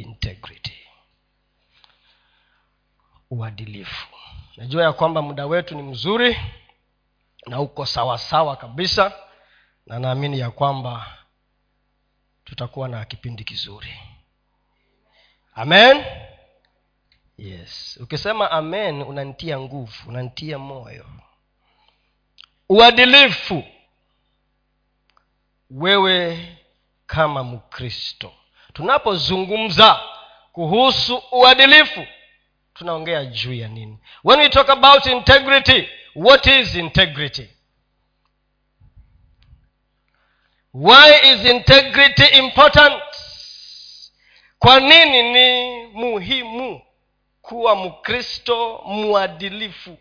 integrity. Uadilifu. Najua ya kwamba muda wetu ni mzuri na uko sawasawa kabisa na naamini ya kwamba tutakuwa na kipindi kizuri. Amen? Yes. Ukisema amen unantia nguvu unantia moyo. Uadilifu. Wewe kama mkristo tunapozungumza kuhusu uadilifu tunaongea juu ya nini? When we talk about integrity what is integrity? Why is integrity important? Kwa nini ni muhimu kuwa mkristo mwadilifu?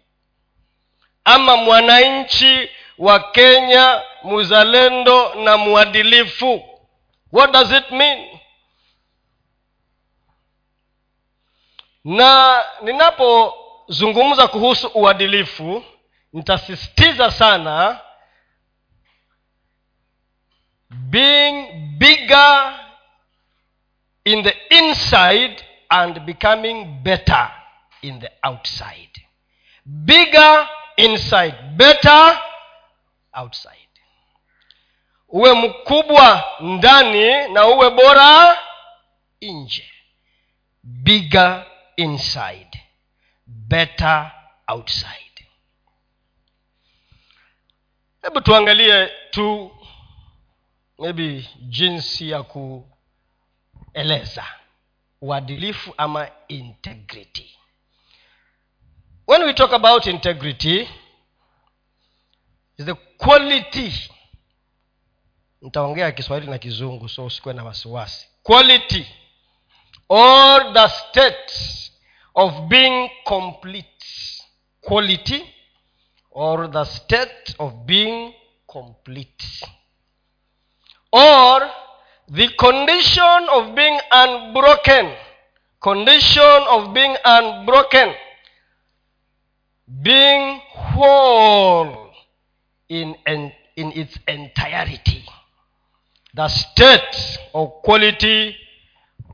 Ama mwananchi wa kenya muzalendo na mwadilifu? What does it mean na ninapozungumza kuhusu uadilifu nitasisitiza sana being bigger in the inside and becoming better in the outside. Bigger inside better outside. Uwe mkubwa ndani na uwe bora nje. Bigger inside better outside. Hebu tuangalie tu maybe jinsi ya kueleza uadilifu ama integrity. When we talk about integrity is the quality. Nitaongea kiswahili na kizungu so usikuwe na wasiwasi. Quality. Or the state of being complete quality or the state of being complete. Or the condition of being unbroken condition of being unbroken being whole in, in, its entirety. The state of quality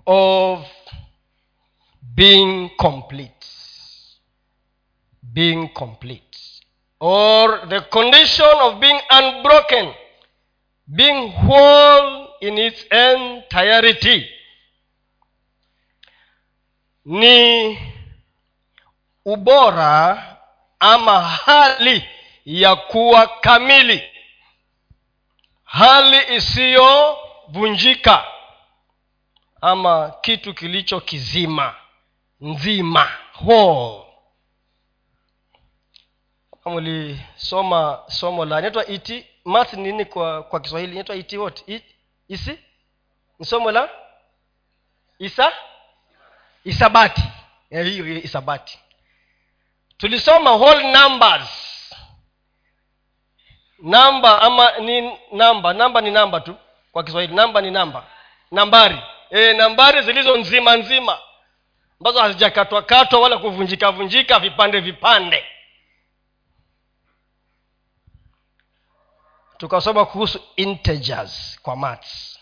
of being complete. Being complete. Or the condition of being unbroken. Being whole in its entirety. Ni ubora ama hali ya kuwa kamili. Hali isiyovunjika ama kitu kilicho kizima nzima whole mlisoma somo la inaitwa iti math nini kwa kwa kiswahili? Inaitwa iti what? It, isi? Ni somo la isa? Isabati. Ya hiyo isabati. Tulisoma whole numbers. Namba ama ni namba. Namba ni namba tu kwa kiswahili. Namba ni namba. Nambari. E, nambari zilizo nzima nzima ambazo hazijakatwakatwa wala kuvunjika vunjika vipande vipande. Tukasoma kuhusu integers kwa mats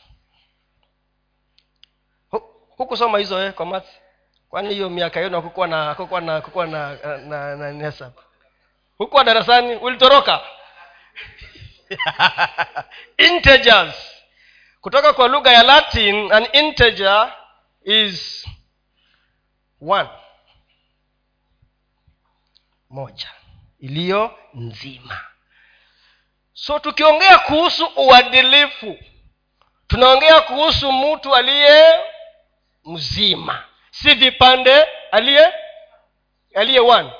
hukusoma hizo eh, kwa mats kwani hiyo miaka yenu hakukuwa na hakukuwa na hakukuwa na, na, na, na hukuwa darasani? Ulitoroka? Integers. Kutoka kwa lugha ya latin an integer is moja. Iliyo nzima. So tukiongea kuhusu uadilifu tunaongea kuhusu mtu aliye mzima. Si vipande aliye aliye one.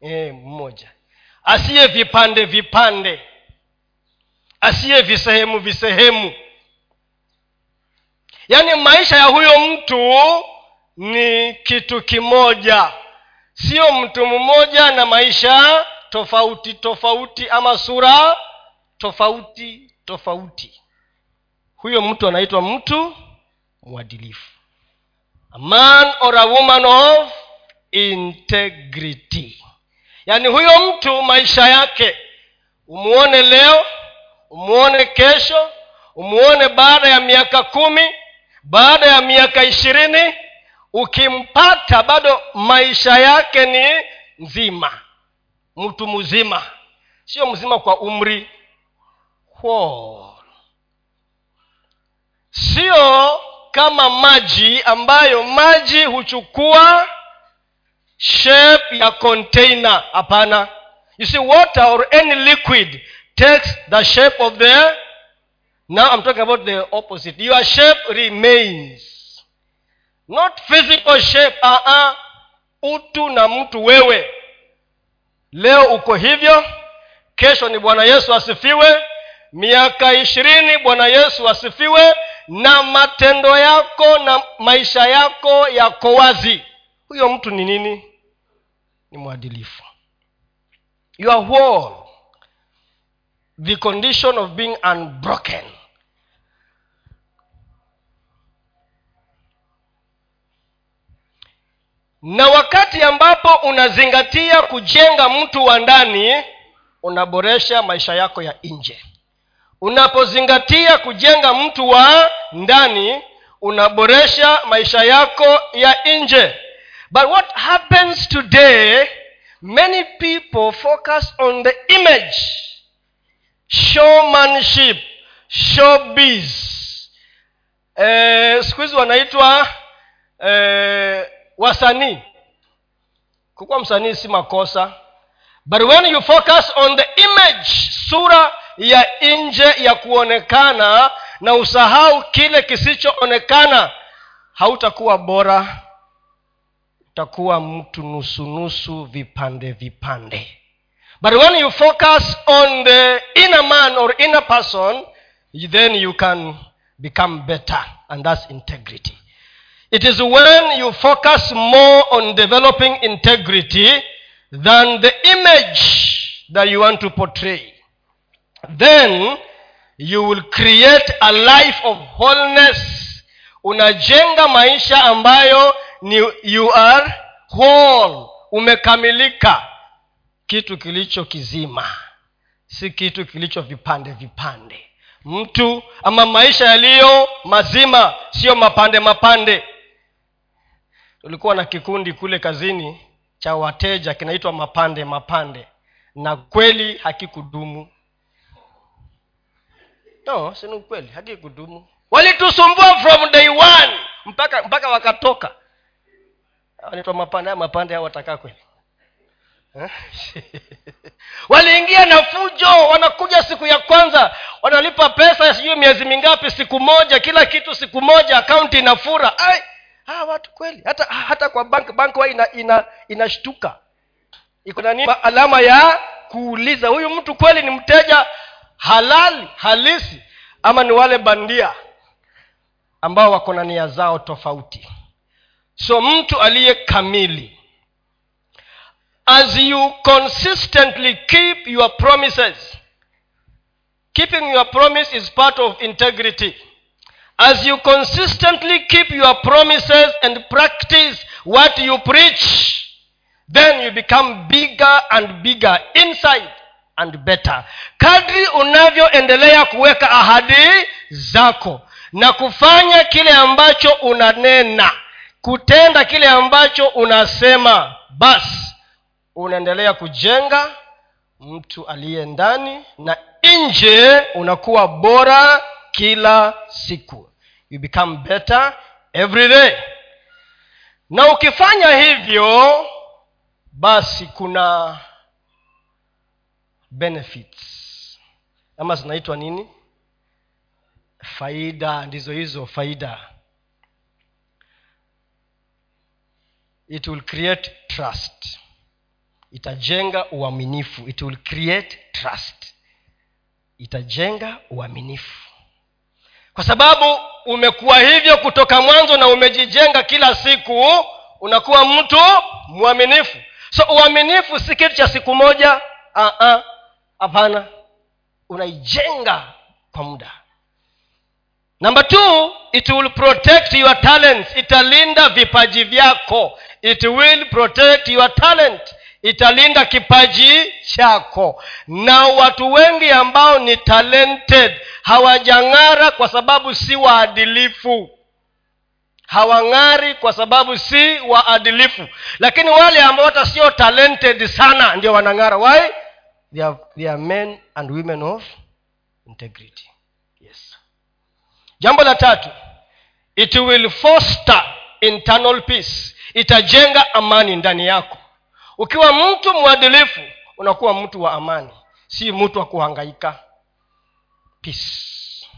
E, mmoja asiye vipande vipande. Asiye visehemu visehemu. Yaani maisha ya huyo mtu ni kitu kimoja. Sio mtu mmoja na maisha tofauti tofauti ama sura tofauti tofauti. Huyo mtu anaitwa mtu mwadilifu. A man or a woman of integrity. Yaani huyo mtu maisha yake umuone leo umuone kesho umuone baada ya miaka kumi baada ya miaka ishirini ukimpata bado maisha yake ni nzima. Mtu mzima. Sio mzima kwa umri. Whoa. sio kama maji ambayo maji huchukua shape ya container. Hapana. You see water or any liquid takes the shape of the now i'm talking about the opposite. Your shape remains not physical shape uh-uh. utu na mtu wewe. Leo uko hivyo. Kesho ni bwana yesu asifiwe. Miaka ishirini bwana yesu asifiwe. Na matendo yako na maisha yako yako wazi. Huyo mtu ni nini? Ni mwadilifu. You are whole. The condition of being unbroken na wakati ambapo unazingatia kujenga mtu wa ndani unaboresha maisha yako ya nje. Unapozingatia kujenga mtu wa ndani unaboresha maisha yako ya nje. But what happens today many people focus on the image. Showmanship showbiz. Eh, siku hizi wanaitwa eh, wasanii kukuwa msanii si makosa. But when you focus on the image sura ya nje ya kuonekana na usahau kile kisichoonekana hautakuwa bora. Utakuwa mtu nusunusu vipande vipande. But when you focus on the inner man or inner person then you can become better and that's integrity it is when you focus more on developing integrity than the image that you want to portray. Then you will create a life of wholeness. Unajenga maisha ambayo ni you are whole. Umekamilika. Kitu kilicho kizima. Si kitu kilicho vipande vipande. Mtu ama maisha yaliyo mazima siyo mapande mapande tulikuwa na kikundi kule kazini cha wateja kinaitwa mapande mapande na kweli hakikudumu. No sini kweli hakikudumu. Walitusumbua from day one mpaka mpaka wakatoka. Wanaitwa mapande haya mapande hao watakaa kweli? Eh? waliingia na fujo wanakuja siku ya kwanza wanalipa pesa sijui miezi mingapi siku moja kila kitu siku moja akaunti inafura. Ai ah, watu kweli hata hata kwa bank bank wa ina, ina, inashtuka. Iko alama ya kuuliza huyu mtu kweli ni mteja halali halisi ama ni wale bandia ambao wako na nia zao tofauti? So mtu aliye kamili as you consistently keep your promises keeping your promise is part of integrity as you consistently keep your promises and practice what you preach then you become bigger and bigger inside and better. Kadri unavyoendelea kuweka ahadi zako na kufanya kile ambacho unanena kutenda kile ambacho unasema basi unaendelea kujenga mtu aliye ndani na nje unakuwa bora kila siku. You become better every day. Na ukifanya hivyo basi kuna benefits. Ama zinaitwa nini? Faida ndizo hizo faida. It will create trust. Itajenga uaminifu. It will create trust. Itajenga uaminifu kwa sababu umekuwa hivyo kutoka mwanzo na umejijenga kila siku unakuwa mtu mwaminifu. So uaminifu si kitu cha siku moja hapana. Unaijenga kwa muda. Number two it will protect your talents. Italinda vipaji vyako. It will protect your talent italinda kipaji chako. Na watu wengi ambao ni talented hawajang'ara kwa sababu si waadilifu. Hawang'ari kwa sababu si waadilifu. Lakini wale ambao hata sio talented sana ndio wanang'ara. Why? They are, they are men and women of integrity. Yes. Jambo la tatu. It will foster internal peace. Itajenga amani ndani yako ukiwa mtu mwadilifu unakuwa mtu wa amani si mtu wa kuhangaika. Peace.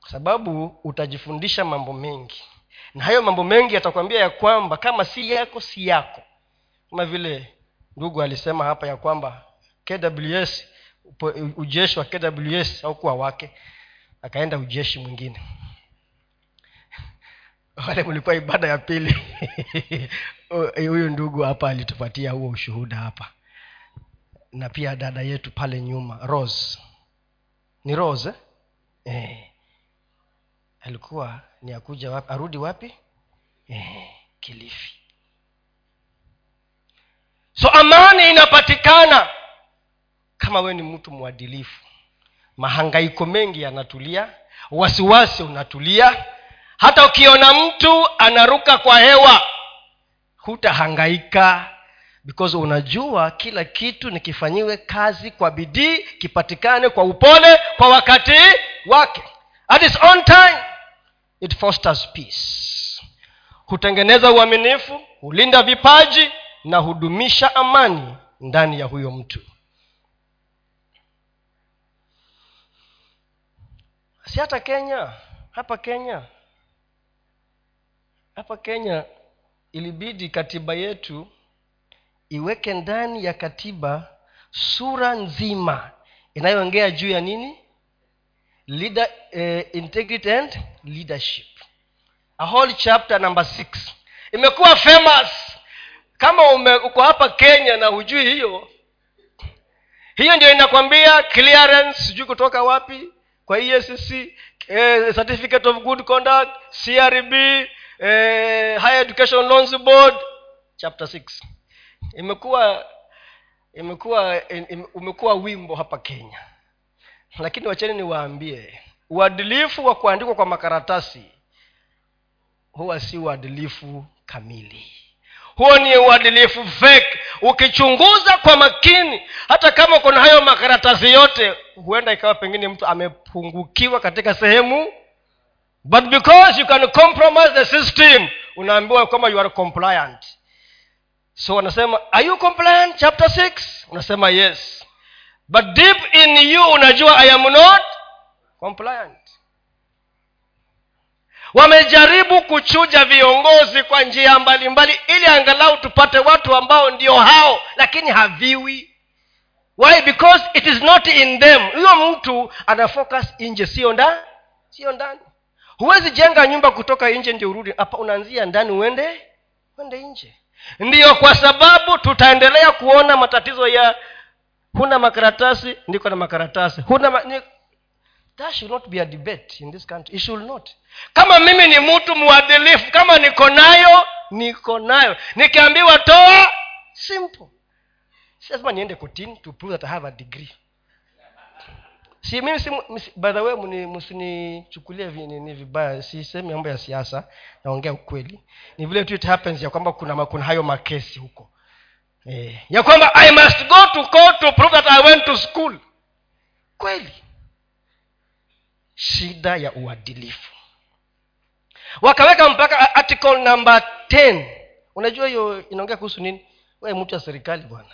Kwa sababu utajifundisha mambo mengi. Na hayo mambo mengi yatakwambia ya kwamba kama si yako si yako. Kama vile ndugu alisema hapa ya kwamba kws ujeshi wa kws haukuwa wake akaenda ujeshi mwingine. Wale mlikuwa ibada ya pili huyu ndugu hapa alitupatia huo ushuhuda hapa. Na pia dada yetu pale nyuma rose. Ni rose eh? Eh. alikuwa ni akuja wapi? Arudi wapi? Eh, kilifi. So amani inapatikana. Kama wewe ni mtu mwadilifu mahangaiko mengi yanatulia wasiwasi unatulia. Hata ukiona mtu anaruka kwa hewa hutahangaika because unajua kila kitu nikifanyiwe kazi kwa bidii kipatikane kwa upole kwa wakati wake. At its own time it fosters peace. Hutengeneza uaminifu hulinda vipaji na hudumisha amani ndani ya huyo mtu. Si hata kenya hapa kenya hapa kenya ilibidi katiba yetu iweke ndani ya katiba sura nzima inayoongea juu ya nini? Leader, eh, integrity and leadership. A whole chapter number six. Imekuwa famous. Kama ume, uko hapa kenya na hujui hiyo hiyo ndio inakwambia clearance sijui kutoka wapi kwa esc eh, certificate of good conduct crb eh, higher education loans board chapter 6 imekuwa imekuwa umekuwa wimbo hapa kenya. Lakini wacheni niwaambie uadilifu wa kuandikwa kwa makaratasi huwa si uadilifu kamili. Huo ni uadilifu fake. Ukichunguza kwa makini hata kama kuna hayo makaratasi yote huenda ikawa pengine mtu amepungukiwa katika sehemu but because you can compromise the system unaambiwa kwamba you are compliant. So wanasema are you compliant? Chapter 6 unasema yes. But deep in you unajua i am not compliant. Wamejaribu kuchuja viongozi kwa njia mbalimbali ili angalau tupate watu ambao ndio hao lakini haviwi. Why? Because it is not in them. Huyo mtu ana focus nje sio ndani sio ndani huwezi jenga nyumba kutoka nje ndio urudi. Hapa unaanzia ndani uende uende nje. Ndiyo kwa sababu tutaendelea kuona matatizo ya huna makaratasi ndiko na makaratasi. Huna ma, that should not be a debate in this country. It should not. Kama mimi ni mtu mwadilifu kama niko nayo niko nayo. Nikiambiwa toa simple. Si lazima niende kotini to prove that i have a degree si mimi by the way msinichukulie ni vibaya. Sisemi mambo ya siasa naongea ukweli. Ni vile tu it happens ya kwamba kuna, kuna hayo makesi huko. Eh, ya kwamba i must go to court to prove that i went to school. Kweli. Shida ya uadilifu. Wakaweka mpaka article number 10 unajua hiyo inaongea kuhusu nini? We mtu wa serikali bwana.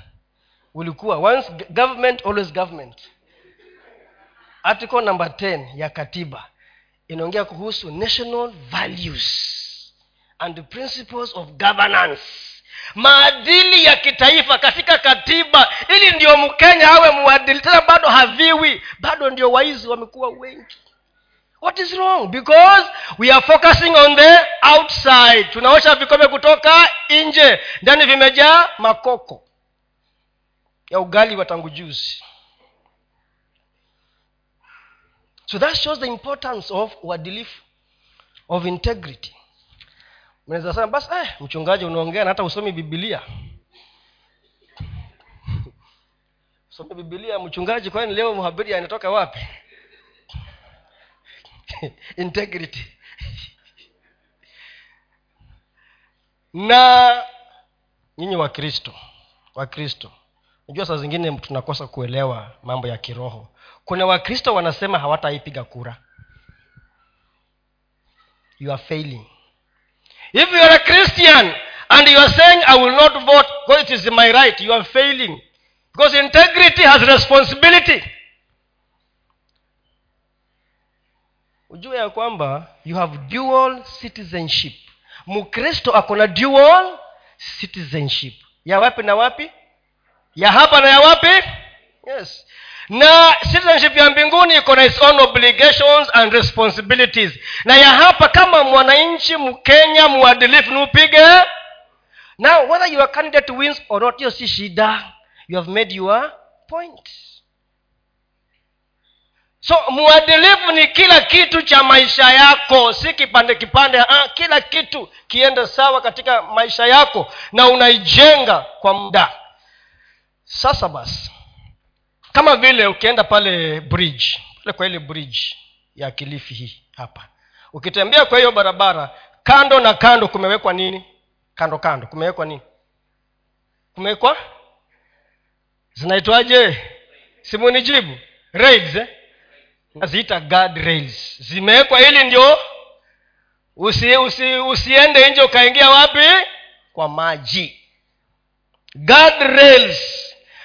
Ulikuwa once government always government article number 10 ya katiba inaongea kuhusu national values and the principles of governance. Maadili ya kitaifa katika katiba. Ili ndio mkenya awe mwadili. Tena bado haviwi. Bado ndio waizi wamekuwa wengi. What is wrong? Because we are focusing on the outside. Tunaosha vikombe kutoka nje. Ndani vimejaa makoko ya ugali wa tangu juzi so that shows the importance of uadilifu of integrity. Mnaweza sema basi eh, mchungaji unaongea na hata usomi bibilia usomi bibilia mchungaji kwani leo mhabiri anatoka wapi? Integrity. Na nyinyi wakristo wakristo najua saa zingine tunakosa kuelewa mambo ya kiroho. Kuna wakristo wanasema hawataipiga kura. You are failing. If you are a christian and you are saying i will not vote because it is my right you are failing. Because integrity has responsibility. Ujue ya kwamba you have dual citizenship. Mkristo ako na dual citizenship. Ya wapi na wapi ya hapa na ya wapi? Yes. Na citizenship ya mbinguni iko na its own obligations and responsibilities. Na ya hapa kama mwananchi mkenya mwadilifu ni upige? Now whether your candidate wins or not hiyo si shida. You have made your point. So mwadilifu ni kila kitu cha maisha yako. Si kipande kipande ah, kila kitu kiende sawa katika maisha yako. Na unaijenga kwa muda sasa basi kama vile ukienda pale bridge pale kwa ile bridge ya kilifi hii hapa ukitembea kwa hiyo barabara kando na kando kumewekwa nini? Kando kando. Kumewekwa nini? Kumewekwa? Zinaitwaje? Simunijibu rails eh? naziita guard rails. Zimewekwa ili ndio usi, usi, usiende nje ukaingia wapi? Kwa maji. Guard rails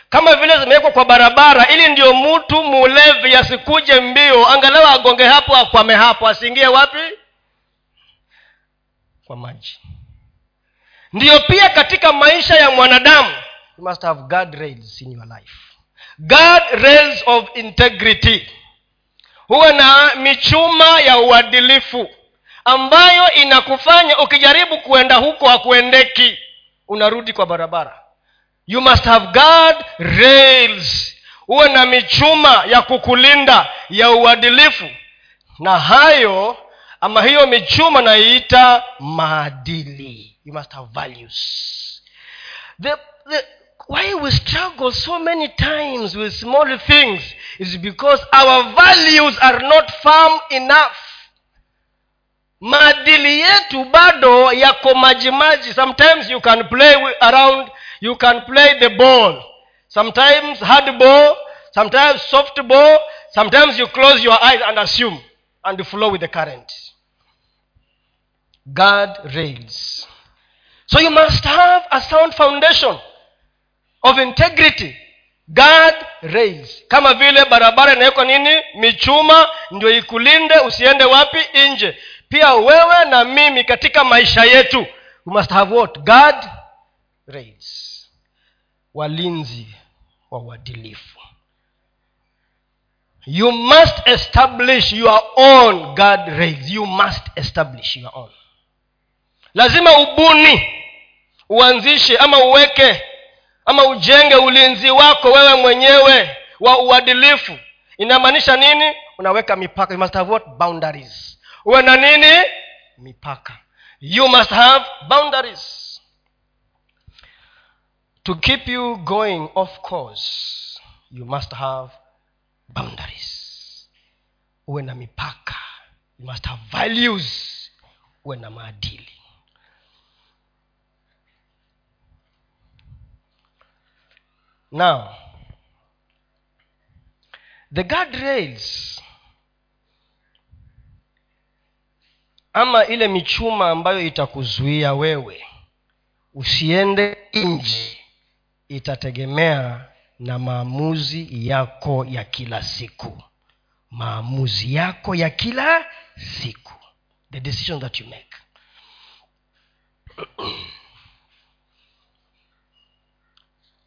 kama vile zimewekwa kwa barabara ili ndio mtu mulevi asikuje mbio angalau agonge hapo akwame hapo asiingie wapi? Kwa maji. Ndiyo pia katika maisha ya mwanadamu you must have guard rails in your life. Guard rails of integrity. Huwe na michuma ya uadilifu ambayo inakufanya ukijaribu kuenda huko hakuendeki unarudi kwa barabara you must have guard rails. Huwe na michuma ya kukulinda ya uadilifu. Na hayo ama hiyo michuma naiita maadili. You must have values. The, the, why we struggle so many times with small things is because our values are not firm enough. Maadili yetu bado yako majimaji. Sometimes you can play around you can play the ball. Sometimes hard ball sometimes soft ball sometimes you close your eyes and assume and flow with the current. Guard rails so you must have a sound foundation of integrity. Guard rails kama vile barabara inawekwa nini? Michuma ndio ikulinde usiende wapi? Nje. Pia wewe na mimi katika maisha yetu we must have what? Guard rails walinzi wa uadilifu. You must establish your own guard rails you must establish your own. Lazima ubuni uanzishe ama uweke ama ujenge ulinzi wako wewe mwenyewe wa uadilifu. Inamaanisha nini? Unaweka mipaka. You must have what? Boundaries. Uwe na nini? Mipaka. You must have boundaries to keep you going off course you must have boundaries. Uwe na mipaka. You must have values. Uwe na maadili. Now the guard rails ama ile michuma ambayo itakuzuia wewe usiende nje itategemea na maamuzi yako ya kila siku. Maamuzi yako ya kila siku. The decision that you make.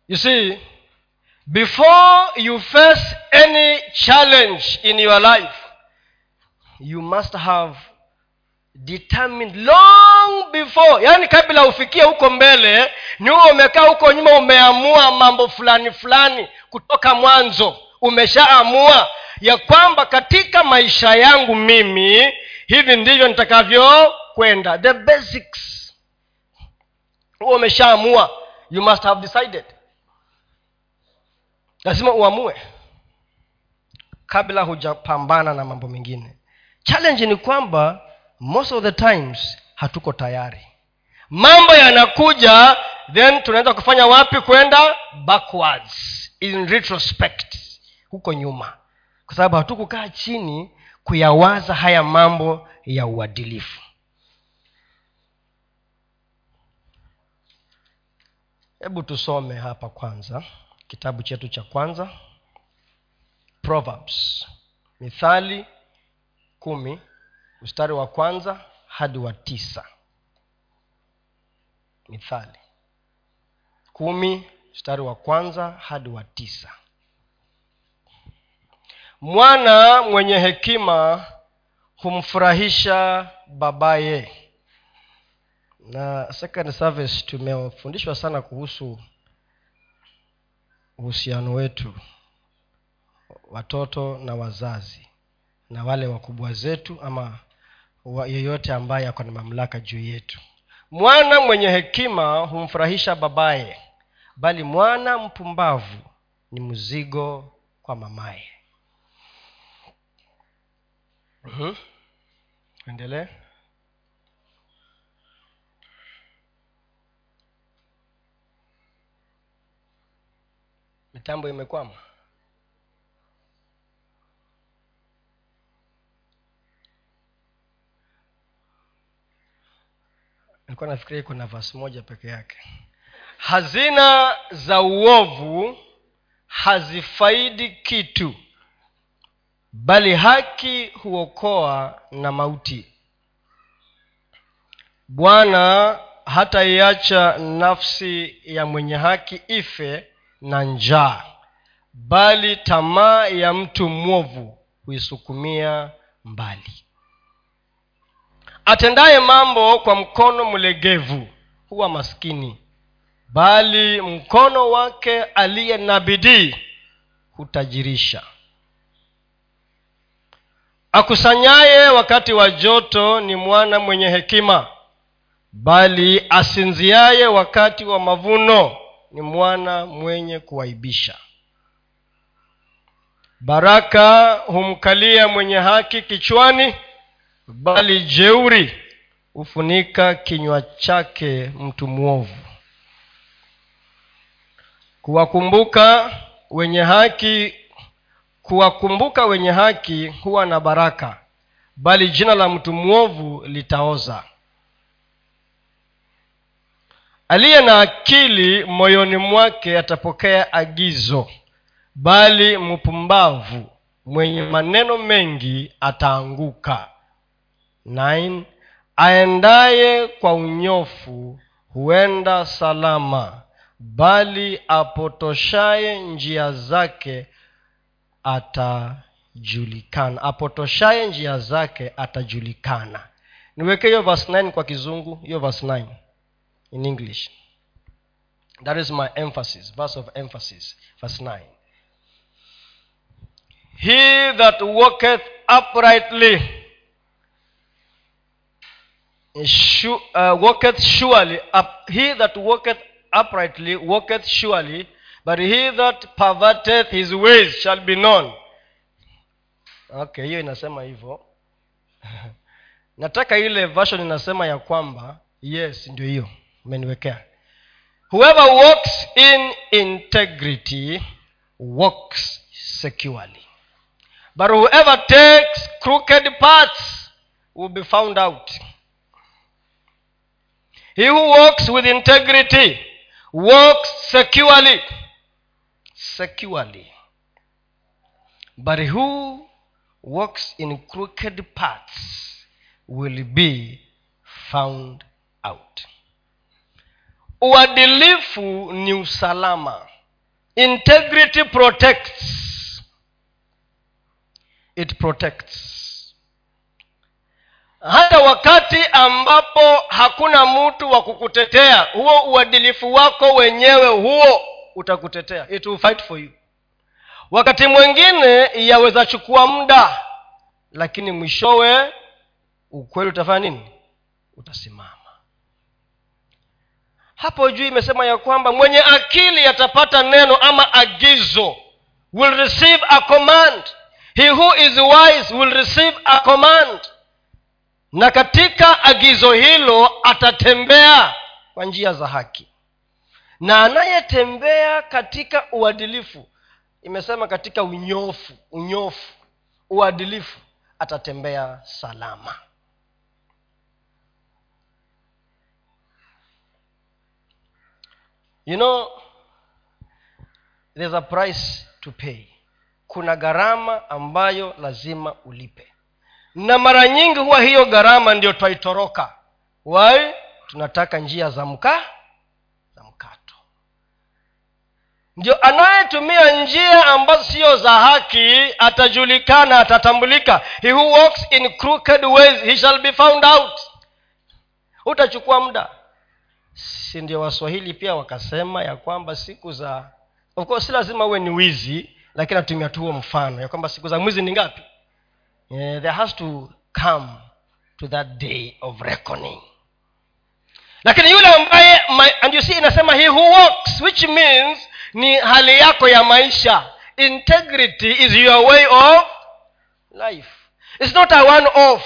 You see before you face any challenge in your life you must have determined long before yaani kabla ufikie huko mbele ni huo umekaa huko nyuma umeamua mambo fulani fulani kutoka mwanzo. Umeshaamua ya kwamba katika maisha yangu mimi hivi ndivyo nitakavyokwenda. The basics. Huo umeshaamua. You must have decided. Lazima uamue. Kabla hujapambana na mambo mengine. Challenge ni kwamba most of the times hatuko tayari. Mambo yanakuja then tunaweza kufanya wapi kwenda? Backwards in retrospect huko nyuma. Kwa sababu hatukukaa chini kuyawaza haya mambo ya uadilifu. Hebu tusome hapa kwanza kitabu chetu cha kwanza proverbs mithali kumi mstari wa kwanza hadi wa tisa. Mithali. Kumi mstari wa kwanza hadi wa tisa. Mwana mwenye hekima humfurahisha babaye. Na second service tumefundishwa sana kuhusu uhusiano wetu watoto na wazazi na wale wakubwa zetu ama yeyote ambaye ako na mamlaka juu yetu. Mwana mwenye hekima humfurahisha babaye bali mwana mpumbavu ni mzigo kwa mamaye. Uh-huh. endelee. Mitambo imekwama nilikuwa nafikiria iko nafasi moja peke yake. Hazina za uovu hazifaidi kitu bali haki huokoa na mauti. Bwana hataiacha nafsi ya mwenye haki ife na njaa bali tamaa ya mtu mwovu huisukumia mbali atendaye mambo kwa mkono mlegevu huwa maskini. Bali mkono wake aliye na bidii hutajirisha. Akusanyaye wakati wa joto ni mwana mwenye hekima bali asinziaye wakati wa mavuno ni mwana mwenye kuwaibisha. Baraka humkalia mwenye haki kichwani bali jeuri hufunika kinywa chake mtu mwovu. Kuwakumbuka wenye haki kuwakumbuka wenye haki huwa na baraka bali jina la mtu mwovu litaoza. Aliye na akili moyoni mwake atapokea agizo bali mpumbavu mwenye maneno mengi ataanguka Nine, aendaye kwa unyofu huenda salama bali apotoshaye njia zake atajulikana. Apotoshaye njia zake atajulikana. Niweke hiyo verse 9 kwa kizungu hiyo verse 9 in english. That is my emphasis verse of emphasis verse 9 he that walketh uprightly uh, walketh surely up, he that walketh uprightly walketh surely but he that perverteth his ways shall be known. Okay hiyo inasema hivyo. Nataka ile version inasema ya kwamba yes ndio hiyo. Umeniwekea. Whoever walks in integrity walks securely. But whoever takes crooked paths will be found out he who walks with integrity walks securely. Securely. But who walks in crooked paths will be found out. Uadilifu ni usalama. Integrity protects. It protects hata wakati ambapo hakuna mtu wa kukutetea huo uadilifu wako wenyewe huo utakutetea. It will fight for you. Wakati mwingine yaweza chukua muda lakini mwishowe ukweli utafanya nini? Utasimama. Hapo juu imesema ya kwamba mwenye akili atapata neno ama agizo will receive a command. He who is wise will receive a command na katika agizo hilo atatembea kwa njia za haki. Na anayetembea katika uadilifu imesema katika unyofu unyofu uadilifu atatembea salama. You know there's a price to pay. Kuna gharama ambayo lazima ulipe na mara nyingi huwa hiyo gharama ndio twaitoroka. Wai tunataka njia za mkaa za mkato. Ndio anayetumia njia ambazo siyo za haki atajulikana atatambulika. He who walks in crooked ways he shall be found out. Utachukua muda. Si ndio waswahili pia wakasema ya kwamba siku za of course si lazima uwe ni wizi lakini atumia tu huo mfano ya kwamba siku za mwizi ni ngapi yeah, there has to come to that day of reckoning. Lakini yule ambaye and you see inasema he who walks which means ni hali yako ya maisha. Integrity is your way of life. Its not a one off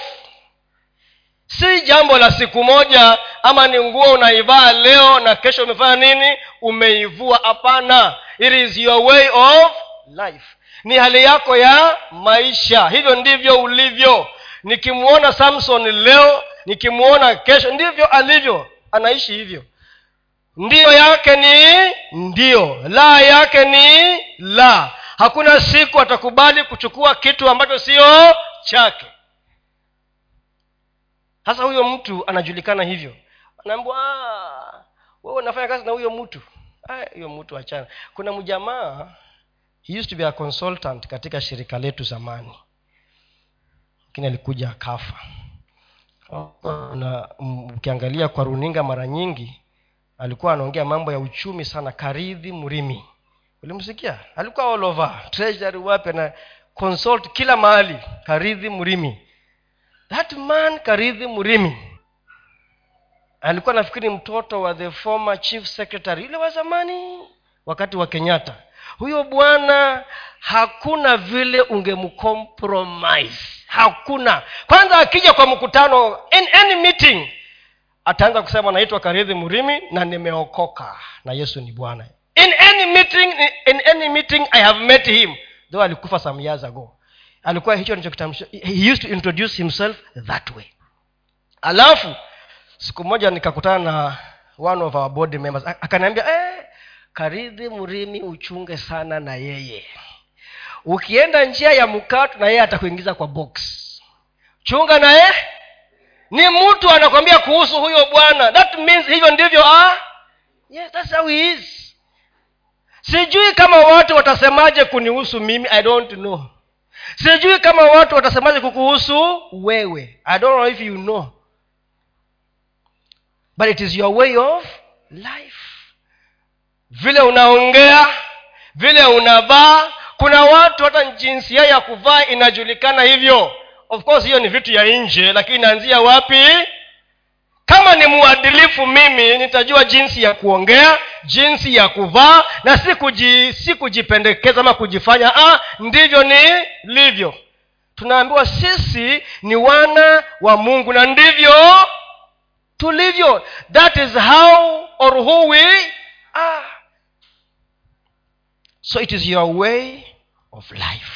si jambo la siku moja ama ni nguo unaivaa leo na kesho umefanya nini umeivua. Hapana. It is your way of life ni hali yako ya maisha. Hivyo ndivyo ulivyo. Nikimwona samson leo nikimwona kesho ndivyo alivyo. Anaishi hivyo. Ndiyo yake ni ndio. La yake ni la. Hakuna siku atakubali kuchukua kitu ambacho sio chake. Sasa huyo mtu anajulikana hivyo. Anaambwa "Ah, wewe unafanya kazi na huyo mtu. Ah, huyo mtu achana. Kuna mjamaa he used to be a consultant katika shirika letu zamani. Lakini alikuja akafa. Na ukiangalia kwa runinga mara nyingi alikuwa anaongea mambo ya uchumi sana karidhi mrimi ulimsikia? Alikuwa all over treasury wapi na consult kila mahali karidhi mrimi that man karidhi mrimi alikuwa nafikiri mtoto wa the former chief secretary. Yule wa zamani wakati wa kenyatta huyo bwana hakuna vile ungemcompromise. Hakuna. Kwanza akija kwa mkutano in any meeting ataanza kusema naitwa karidhi murimi na nimeokoka na yesu ni bwana. In any meeting in any meeting i have met him. Though alikufa some years ago. Alikuwa hicho he used to introduce himself that way. Alafu siku moja nikakutana na one of our board members. Akaniambia eh, karidhi mrimi uchunge sana na yeye. Ukienda njia ya mkato na yeye atakuingiza kwa box. Chunga naye ni mtu anakwambia kuhusu huyo bwana. That means hivyo ndivyo ah? yes, that's how he is. Sijui kama watu watasemaje kunihusu mimi i don't know. Sijui kama watu watasemaje kukuhusu wewe. I don't know if you know. But it is your way of life vile unaongea vile unavaa kuna watu hata jinsia ya kuvaa inajulikana hivyo. Of course hiyo ni vitu ya nje lakini inaanzia wapi? Kama ni mwadilifu mimi nitajua jinsi ya kuongea jinsi ya kuvaa na si kuji, si kujipendekeza ama kujifanya ah, ndivyo nilivyo tunaambiwa sisi ni wana wa mungu na ndivyo tulivyo. That is how or who we are so it is your way of life.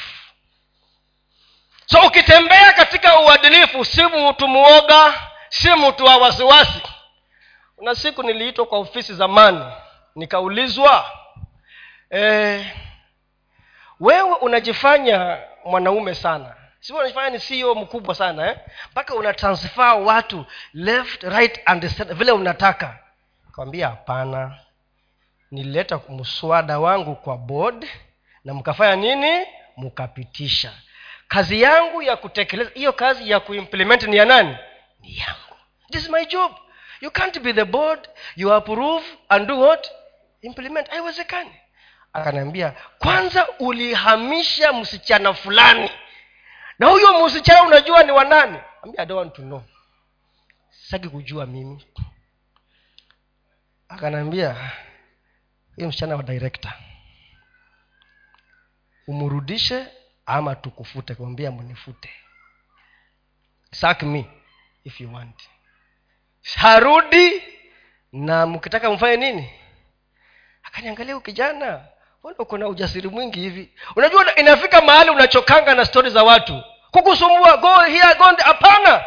So ukitembea katika uadilifu si mtu mwoga si mtu wa wasiwasi. Kuna siku niliitwa kwa ofisi zamani nikaulizwa eh, wewe unajifanya mwanaume sana. Si unajifanya ni sio mkubwa sana eh? mpaka una transfer watu left right and center, vile unataka. Kawambia hapana nilileta mswada wangu kwa board na mkafanya nini? Mkapitisha. Kazi yangu ya kutekeleza hiyo kazi ya kuimplement ni ya nani? Ni yangu. This is my job. You can't be the board. You approve and do what? Implement. Haiwezekani. Akaniambia kwanza ulihamisha msichana fulani. Na huyo msichana unajua ni wanani ambia i don't want to know. Sitaki kujua mimi. Akanaambia huyo msichana wa direkta umrudishe ama tukufute kumwambia mnifute. Sack me if you want. Harudi na mkitaka mfanye nini? Akaniangalia ukijana kijana mbona uko na ujasiri mwingi hivi? Unajua inafika mahali unachokanga na stori za watu. Kukusumbua go here go hapana!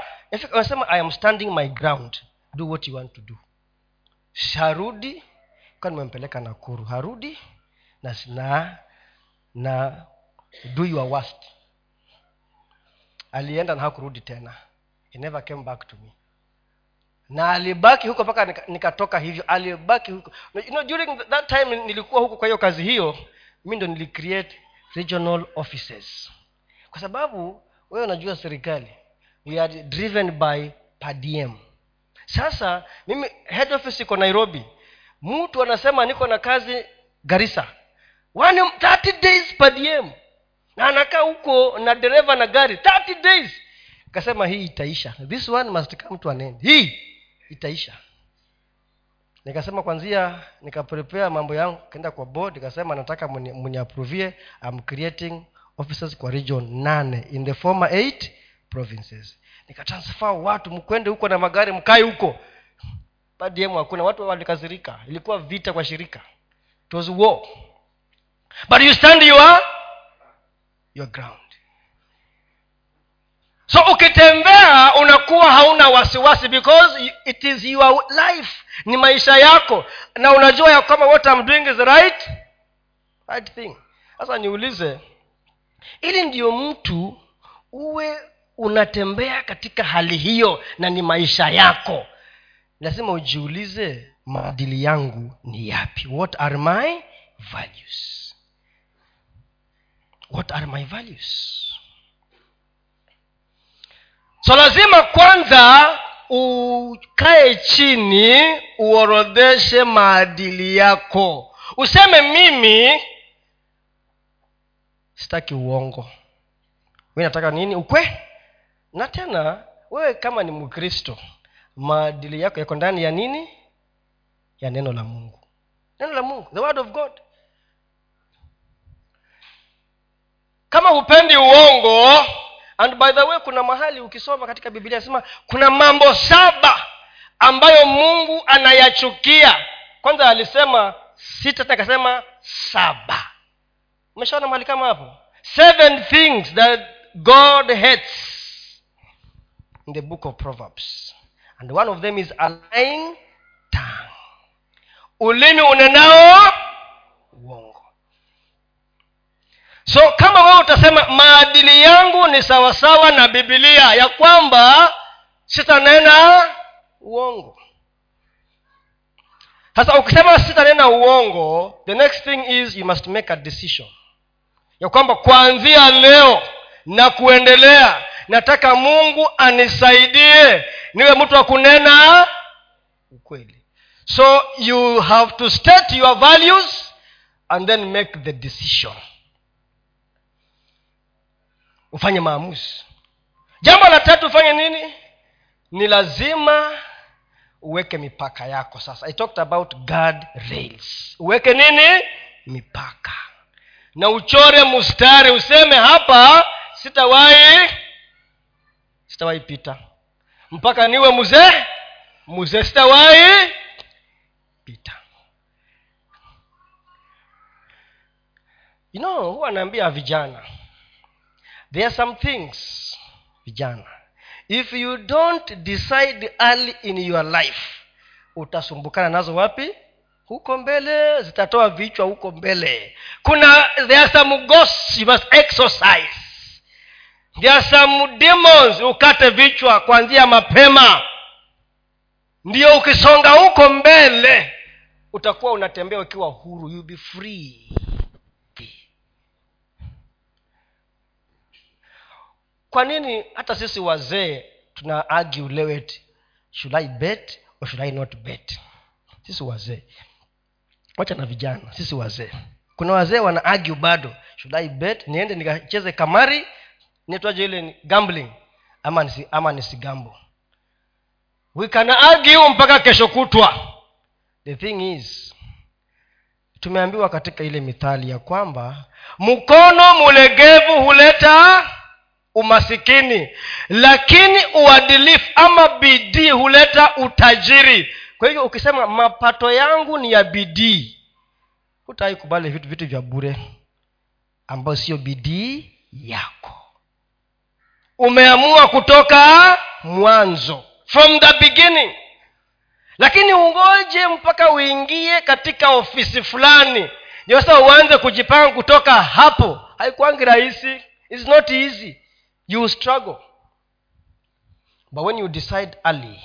Anasema i am standing my ground. Do what you want to do. Harudi kwa nimempeleka nakuru. Harudi na na na do your worst alienda na hakurudi tena. He never came back to me. Na alibaki huko mpaka nika- nikatoka hivyo. Alibaki huko. You know, during that time nilikuwa huko kwa hiyo kazi hiyo mi ndo nilicreate regional offices. Kwa sababu wewe unajua serikali we are driven by padm sasa mimi head office iko nairobi mtu anasema niko na kazi garisa One, 30 days per diem. Na anakaa huko na dereva na gari 30 days. Akasema hii itaisha. This one must come to an end. Hii itaisha. Nikasema kwanzia nikaprepare mambo yangu kaenda kwa board nikasema nataka mniapruvie am creating offices kwa region nane in the former eight provinces. Nikatransfer watu mkwende huko na magari mkae huko badm hakuna watu walikazirika ilikuwa vita kwa shirika. It was war. But you stand your your ground. So ukitembea unakuwa hauna wasiwasi because it is your life. Ni maisha yako. Na unajua ya kwamba what I'm doing is right right thing. Sasa niulize ili ndio mtu uwe unatembea katika hali hiyo na ni maisha yako lazima ujiulize maadili yangu ni yapi? What are my values? What are my values? So lazima kwanza ukae chini uorodheshe maadili yako. Useme mimi sitaki uongo. Mi nataka nini? Ukwe na tena wewe kama ni mkristo maadili yako yako ndani ya nini? Ya neno la mungu. Neno la mungu the word of god. Kama hupendi uongo and by the way kuna mahali ukisoma katika biblia sema kuna mambo saba ambayo mungu anayachukia. Kwanza alisema sita takasema akasema saba. Umeshaona mahali kama hapo? Seven things that god hates. In the book of proverbs and one of them is a lying ulimi unenao uongo. So kama wewe utasema maadili yangu ni sawasawa na bibilia ya kwamba sitanena uongo. Sasa ukisema sitanena uongo the next thing is you must make a decision. Ya kwamba kuanzia leo na kuendelea nataka mungu anisaidie. Niwe mtu wa kunena ukweli. So you have to state your values and then make the decision. Ufanye maamuzi. Jambo la tatu ufanye nini? Ni lazima uweke mipaka yako sasa. I talked about guard rails. Uweke nini? Mipaka. Na uchore mstari useme hapa sitawahi sitawahi mpaka niwe mzee mzee sitawahi pita. You know huwa naambia vijana there are some things vijana if you don't decide early in your life utasumbukana nazo wapi? Huko mbele zitatoa vichwa huko mbele. Kuna there are some ghosts you must exercise there are some demons ukate vichwa kuanzia mapema. Ndio ukisonga huko mbele utakuwa unatembea ukiwa huru. You be free. Kwa nini hata sisi wazee tuna argue should i bet or should i not bet? Sisi wazee. Wacha na vijana sisi wazee. Kuna wazee wana argue bado should i bet? Niende nikacheze kamari nitwaje ile gambling? Ama nisi, ama nisigambo we can mpaka kesho kutwa. The thing is tumeambiwa katika ile mithali ya kwamba mkono mulegevu huleta umasikini lakini uadilifu ama bidii huleta utajiri. Kwa hivyo ukisema mapato yangu ni ya bidii hutai kubali vitu vitu vya bure ambayo sio bidii yako umeamua kutoka mwanzo from the beginning. Lakini ungoje mpaka uingie katika ofisi fulani. Ndio uanze kujipanga kutoka hapo. Haikwangi rahisi. Its not easy. You struggle. But when you decide early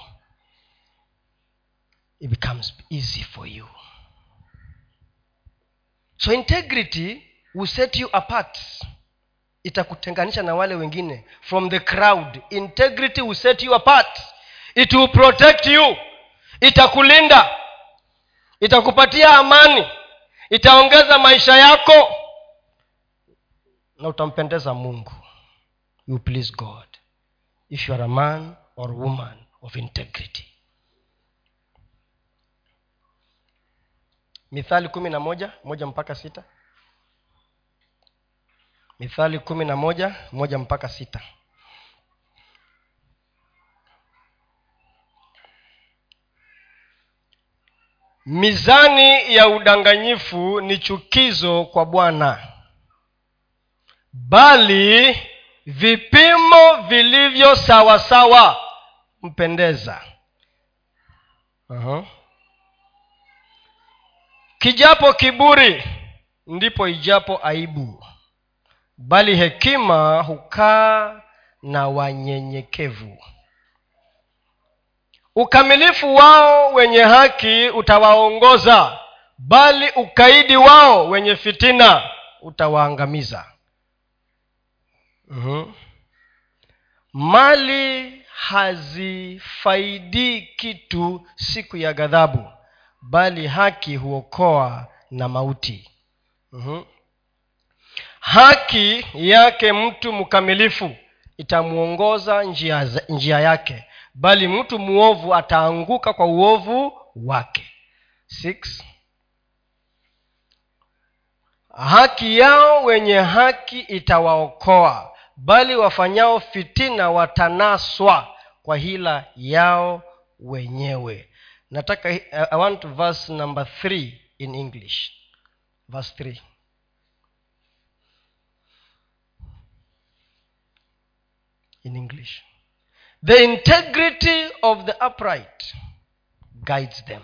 it becomes easy for you. So integrity will set you apart itakutenganisha na wale wengine. From the crowd integrity will set you apart. It will protect you. Itakulinda. Itakupatia amani. Itaongeza maisha yako. Na utampendeza mungu. You please god. If you are a man or woman of integrity. Mithali kumi na moja moja mpaka sita mithali kumi na moja moja mpaka sita. Mizani ya udanganyifu ni chukizo kwa bwana bali vipimo vilivyo sawasawa mpendeza. Uh-huh. kijapo kiburi ndipo ijapo aibu bali hekima hukaa na wanyenyekevu ukamilifu wao wenye haki utawaongoza bali ukaidi wao wenye fitina utawaangamiza mm-hmm. mali hazifaidii kitu siku ya ghadhabu bali haki huokoa na mauti mm-hmm. Haki yake mtu mkamilifu itamwongoza njia, njia yake bali mtu mwovu ataanguka kwa uovu wake. Six. haki yao wenye haki itawaokoa bali wafanyao fitina watanaswa kwa hila yao wenyewe. Nataka i want verse number three in english. Verse three in english. The integrity of the upright guides them.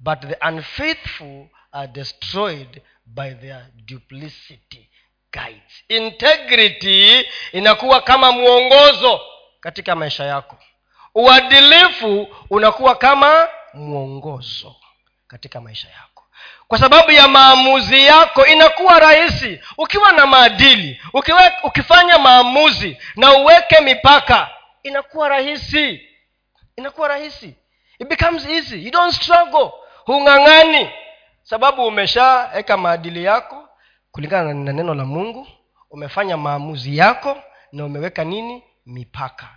But the unfaithful are destroyed by their duplicity guides. Integrity inakuwa kama mwongozo katika maisha yako. Uadilifu unakuwa kama mwongozo katika maisha yako kwa sababu ya maamuzi yako inakuwa rahisi. Ukiwa na maadili ukiwe, ukifanya maamuzi na uweke mipaka inakuwa rahisi. Inakuwa rahisi. It becomes easy. You don't struggle. Hung'ang'ani. Sababu umeshaweka maadili yako kulingana na neno la mungu umefanya maamuzi yako na umeweka nini? Mipaka.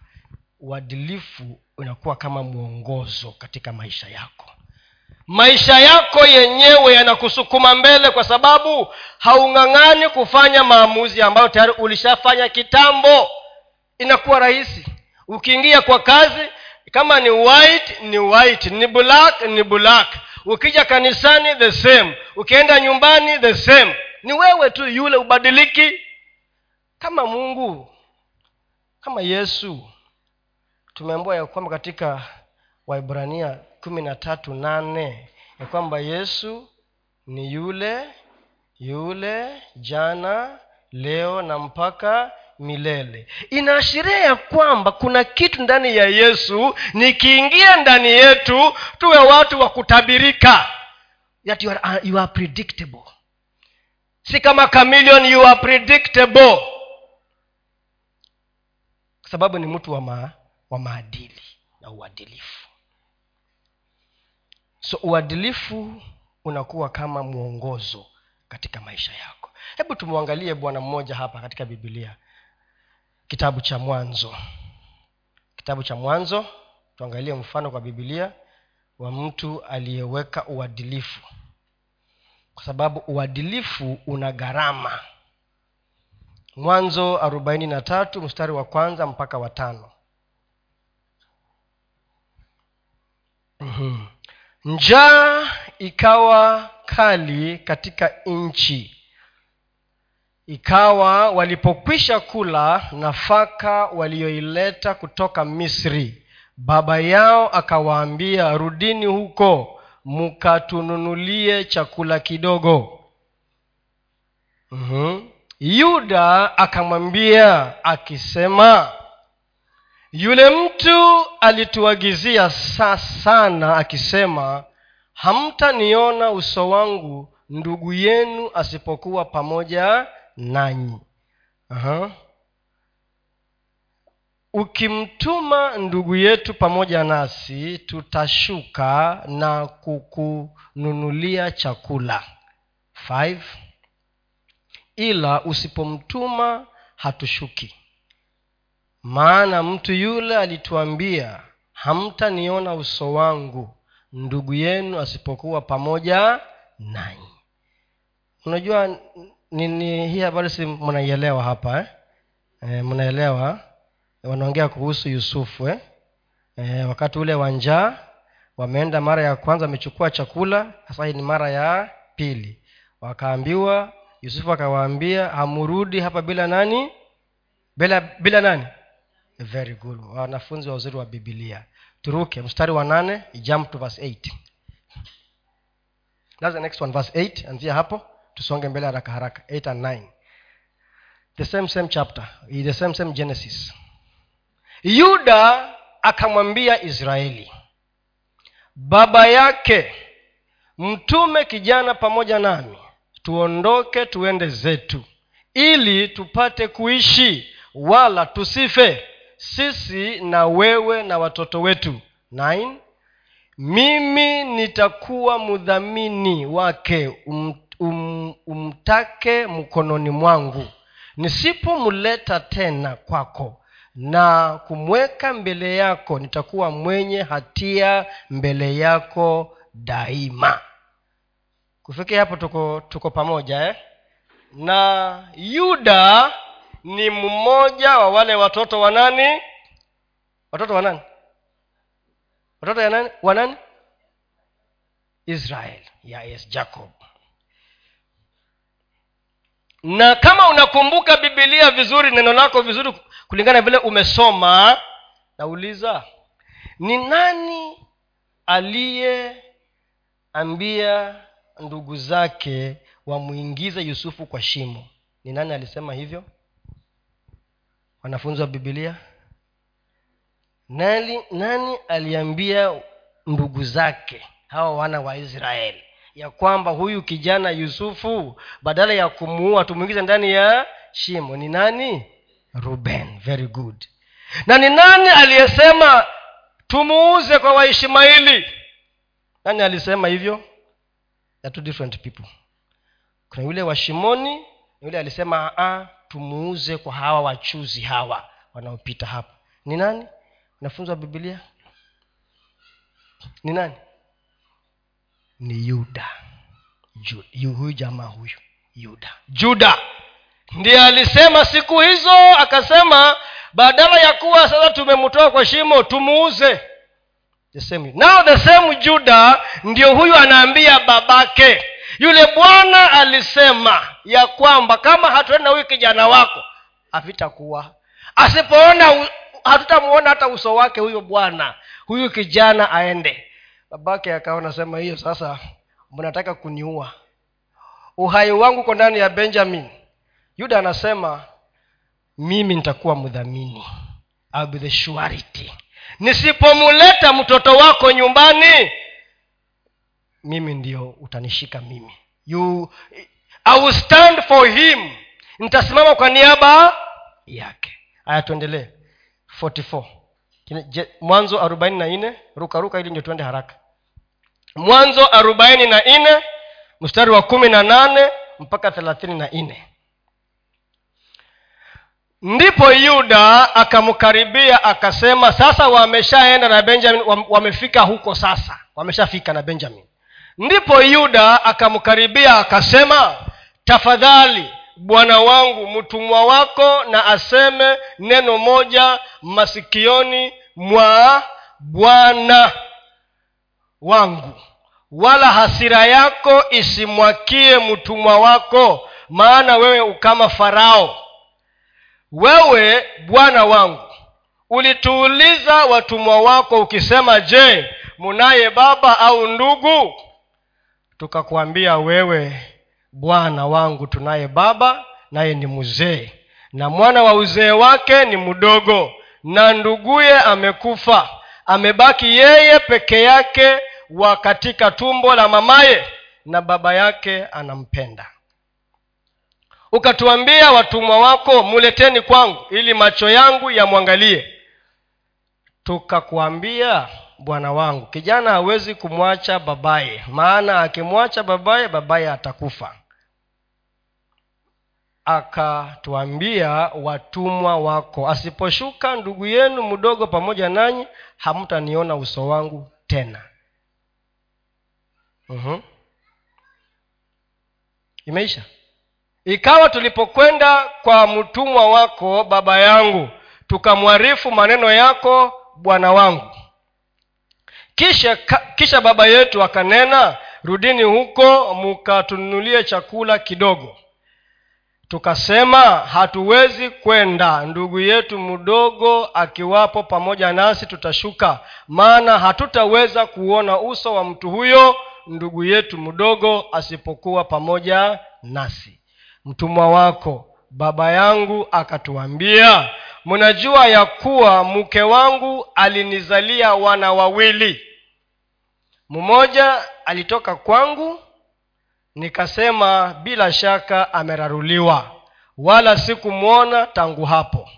Uadilifu unakuwa kama mwongozo katika maisha yako maisha yako yenyewe yanakusukuma mbele kwa sababu haung'ang'ani kufanya maamuzi ambayo tayari ulishafanya kitambo. Inakuwa rahisi. Ukiingia kwa kazi kama ni white ni white ni black ni black. Ukija kanisani the same. Ukienda nyumbani the same. Ni wewe tu yule ubadiliki. Kama mungu kama yesu tumeambua ya kwamba katika waibrania kumi na tatu nane ya kwamba yesu ni yule yule jana leo na mpaka milele. Inaashiria ya kwamba kuna kitu ndani ya yesu nikiingia ndani yetu tuwe watu wa kutabirika. That you are, uh, you are predictable. Si kama chameleon you are predictable. Kwa sababu ni mtu wa, ma, wa maadili na uadilifu so uadilifu unakuwa kama mwongozo katika maisha yako. Hebu tumwangalie bwana mmoja hapa katika bibilia kitabu cha mwanzo. Kitabu cha mwanzo. Tuangalie mfano kwa bibilia wa mtu aliyeweka uadilifu. Kwa sababu uadilifu una gharama. Mwanzo arobaini na tatu mstari wa kwanza mpaka watano mm-hmm njaa ikawa kali katika nchi. Ikawa walipokwisha kula nafaka walioileta kutoka misri. Baba yao akawaambia rudini huko mkatununulie chakula kidogo. Mm-hmm. yuda akamwambia akisema yule mtu alituagizia saa sana akisema hamtaniona uso wangu ndugu yenu asipokuwa pamoja nanyi uh-huh. ukimtuma ndugu yetu pamoja nasi tutashuka na kukununulia chakula Five. ila usipomtuma hatushuki maana mtu yule alituambia hamtaniona uso wangu ndugu yenu asipokuwa pamoja nanyi. Unajua nini hii habari si mnaielewa hapa eh? E, mnaelewa? Wanaongea kuhusu yusufu eh? E, wakati ule wa njaa wameenda mara ya kwanza wamechukua chakula sasa hii ni mara ya pili. Wakaambiwa yusufu akawaambia hamurudi hapa bila nani? Bila bila nani very good. Wanafunzi wa uzuri wa bibilia turuke mstari wa nane jump to verse 8 That's the next one verse 8 anzia hapo tusonge mbele haraka haraka 8 and 9 the same same chapter the same same genesis. Yuda akamwambia israeli baba yake mtume kijana pamoja nami tuondoke tuende zetu ili tupate kuishi wala tusife sisi na wewe na watoto wetu Nine. mimi nitakuwa mdhamini wake um, um, umtake mkononi mwangu nisipomleta tena kwako na kumweka mbele yako nitakuwa mwenye hatia mbele yako daima kufikia hapo tuko tuko pamoja eh? na yuda ni mmoja wa wale watoto wa nani? Watoto wa nani? Watoto ya nani? Wa nani? Israel. Ya yes jacob. Na kama unakumbuka bibilia vizuri neno lako vizuri kulingana vile umesoma nauliza ni nani aliyeambia ndugu zake wamwingize yusufu kwa shimo? Ni nani alisema hivyo wanafunzi wa bibilia nani, nani aliambia ndugu zake hawa wana wa israeli ya kwamba huyu kijana yusufu badala ya kumuua tumwingize ndani ya shimo? Ni nani? Ruben. Very good. Na ni nani aliyesema tumuuze kwa waishmaili nani alisema hivyo? Ya two different people. Kuna yule wa shimoni yule alisema Aa, tumuuze kwa hawa wachuzi hawa wanaopita hapa. Ni nani? Nafunzwa bibilia ni nani? Ni yuda. Huyu jamaa huyu yuda. Juda! Ndiye alisema siku hizo akasema badala ya kuwa sasa tumemtoa kwa shimo tumuuze. The same now the same juda ndio huyu anaambia babake yule bwana alisema ya kwamba kama hatuenda huyu kijana wako havitakuwa. Asipoona hatutamuona hata uso wake huyo bwana huyu kijana aende. Babake akawa nasema hiyo sasa mnataka kuniua? Uhai wangu uko ndani ya benjamin. Yuda anasema mimi nitakuwa mdhamini. Be the surety. Nisipomuleta mtoto wako nyumbani mimi ndio utanishika mimi. You I will stand for him. Nitasimama kwa niaba yake. Haya tuendelee. 44 mwanzo arobaini na nne. Ruka ruka ili ndio tuende haraka. Mwanzo arobaini na nne mstari wa kumi na nane mpaka thelathini na nne. Ndipo yuda akamkaribia akasema sasa wameshaenda na benjamin wamefika huko sasa. Wameshafika na benjamin ndipo yuda akamkaribia akasema tafadhali bwana wangu mtumwa wako na aseme neno moja masikioni mwa bwana wangu. Wala hasira yako isimwakie mtumwa wako maana wewe ukama farao. Wewe bwana wangu ulituuliza watumwa wako ukisema je munaye baba au ndugu tukakwambia wewe bwana wangu tunaye baba naye ni mzee na mwana wa uzee wake ni mdogo na nduguye amekufa. Amebaki yeye peke yake wa katika tumbo la mamaye na baba yake anampenda. Ukatuambia watumwa wako muleteni kwangu ili macho yangu yamwangalie. Tukakuambia bwana wangu. Kijana hawezi kumwacha babaye. Maana akimwacha babaye babaye atakufa. Akatuambia watumwa wako asiposhuka ndugu yenu mdogo pamoja nanyi hamtaniona uso wangu tena. Uh-huh. imeisha? Ikawa tulipokwenda kwa mtumwa wako baba yangu tukamwarifu maneno yako bwana wangu kisha kisha baba yetu akanena rudini huko mukatununulie chakula kidogo. Tukasema hatuwezi kwenda. Ndugu yetu mdogo akiwapo pamoja nasi tutashuka. Maana hatutaweza kuona uso wa mtu huyo ndugu yetu mdogo asipokuwa pamoja nasi. Mtumwa wako baba yangu akatuambia mnajua ya kuwa mke wangu alinizalia wana wawili. Mmoja alitoka kwangu nikasema bila shaka ameraruliwa wala sikumwona tangu hapo.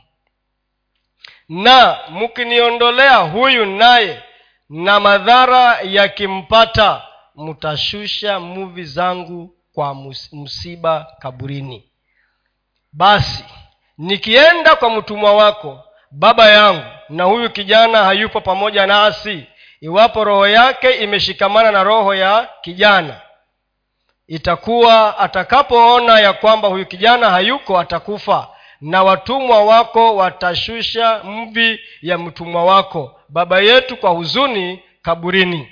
Na mkiniondolea huyu naye na madhara yakimpata mtashusha muvi zangu kwa msiba kaburini. Basi nikienda kwa mtumwa wako baba yangu na huyu kijana hayupo pamoja nasi iwapo roho yake imeshikamana na roho ya kijana itakuwa atakapoona ya kwamba huyu kijana hayuko atakufa na watumwa wako watashusha mvi ya mtumwa wako baba yetu kwa huzuni kaburini.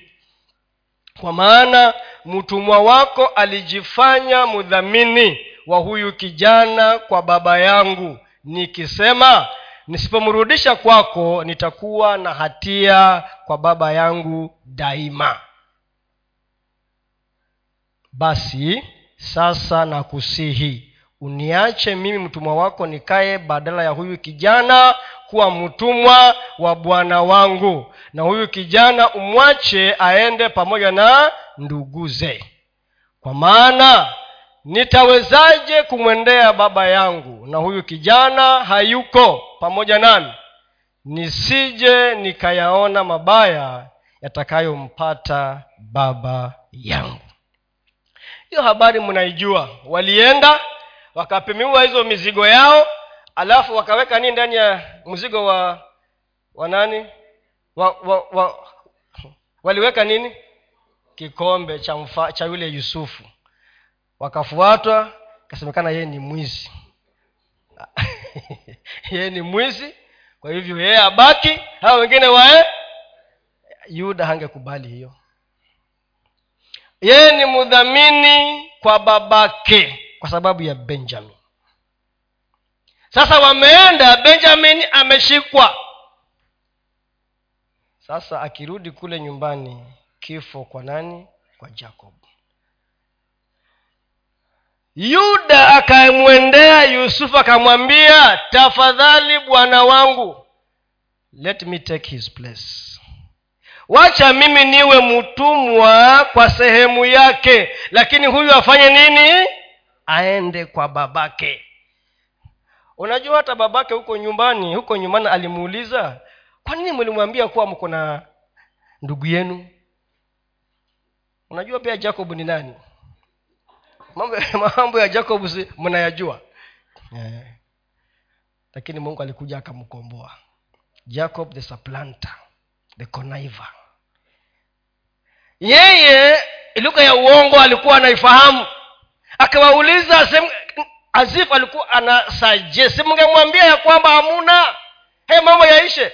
Kwa maana mtumwa wako alijifanya mdhamini wa huyu kijana kwa baba yangu nikisema nisipomrudisha kwako nitakuwa na hatia kwa baba yangu daima. Basi sasa nakusihi uniache mimi mtumwa wako nikaye badala ya huyu kijana kuwa mtumwa wa bwana wangu na huyu kijana umwache aende pamoja na nduguze. Kwa maana nitawezaje kumwendea baba yangu? Na huyu kijana hayuko. Pamoja nami nisije nikayaona mabaya yatakayompata baba yangu. Hiyo habari mnaijua. Walienda wakapimiwa hizo mizigo yao alafu wakaweka nini ndani ya mzigo wa wa nani? Wa, wa, wa, waliweka nini? Kikombe cha mfa, cha yule yusufu wakafuatwa ikasemekana yeye ni mwizi. Yeye ni mwizi kwa hivyo yeye abaki hawa wengine wae yuda hangekubali hiyo. Yeye ni mdhamini kwa babake kwa sababu ya benjamin. Sasa wameenda benjamin ameshikwa. Sasa akirudi kule nyumbani kifo kwa nani? Kwa jacob yuda akamwendea yusufu akamwambia tafadhali bwana wangu let me take his place. Wacha mimi niwe mtumwa kwa sehemu yake lakini huyu afanye nini? Aende kwa babake. Unajua hata babake huko nyumbani huko nyumbani alimuuliza kwa nini mlimwambia kuwa mko na ndugu yenu? Unajua pia jacob ni nani mambo, ya jacob mnayajua. Yeah. lakini mungu alikuja akamkomboa. Jacob the supplanter the conniver. Yeye lugha ya uongo alikuwa anaifahamu. Akawauliza azif alikuwa ana suggest. Mngemwambia ya kwamba hamuna? He mambo yaishe.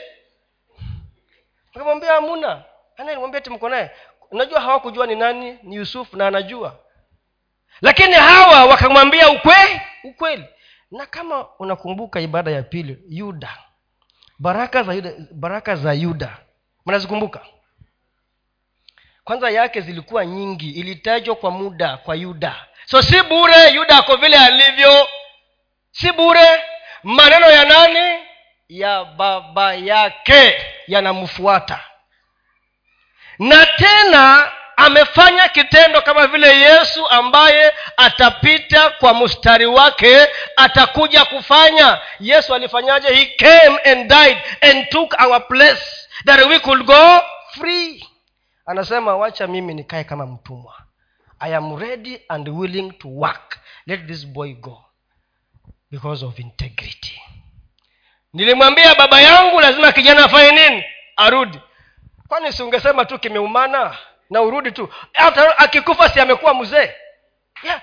Mngemwambia hamuna? Analimwambia ti mko naye. Unajua hawakujua ni nani ni yusufu na anajua lakini hawa wakamwambia ukweli ukweli. Na kama unakumbuka ibada ya pili yuda. Baraka za yuda baraka za yuda. Mnazikumbuka? Kwanza yake zilikuwa nyingi ilitajwa kwa muda kwa yuda. So si bure yuda ako vile alivyo. Si bure. Maneno ya nani? Ya baba yake yanamfuata. Na tena amefanya kitendo kama vile yesu ambaye atapita kwa mstari wake atakuja kufanya. Yesu alifanyaje? He came and died and took our place that we could go free. Anasema wacha mimi nikae kama mtumwa. I am ready and willing to work. Let this boy go because of integrity. Nilimwambia baba yangu lazima kijana afanye nini? Arudi. Kwani si ungesema tu kimeumana na urudi tu. Hata akikufa si amekuwa mzee? Yeah.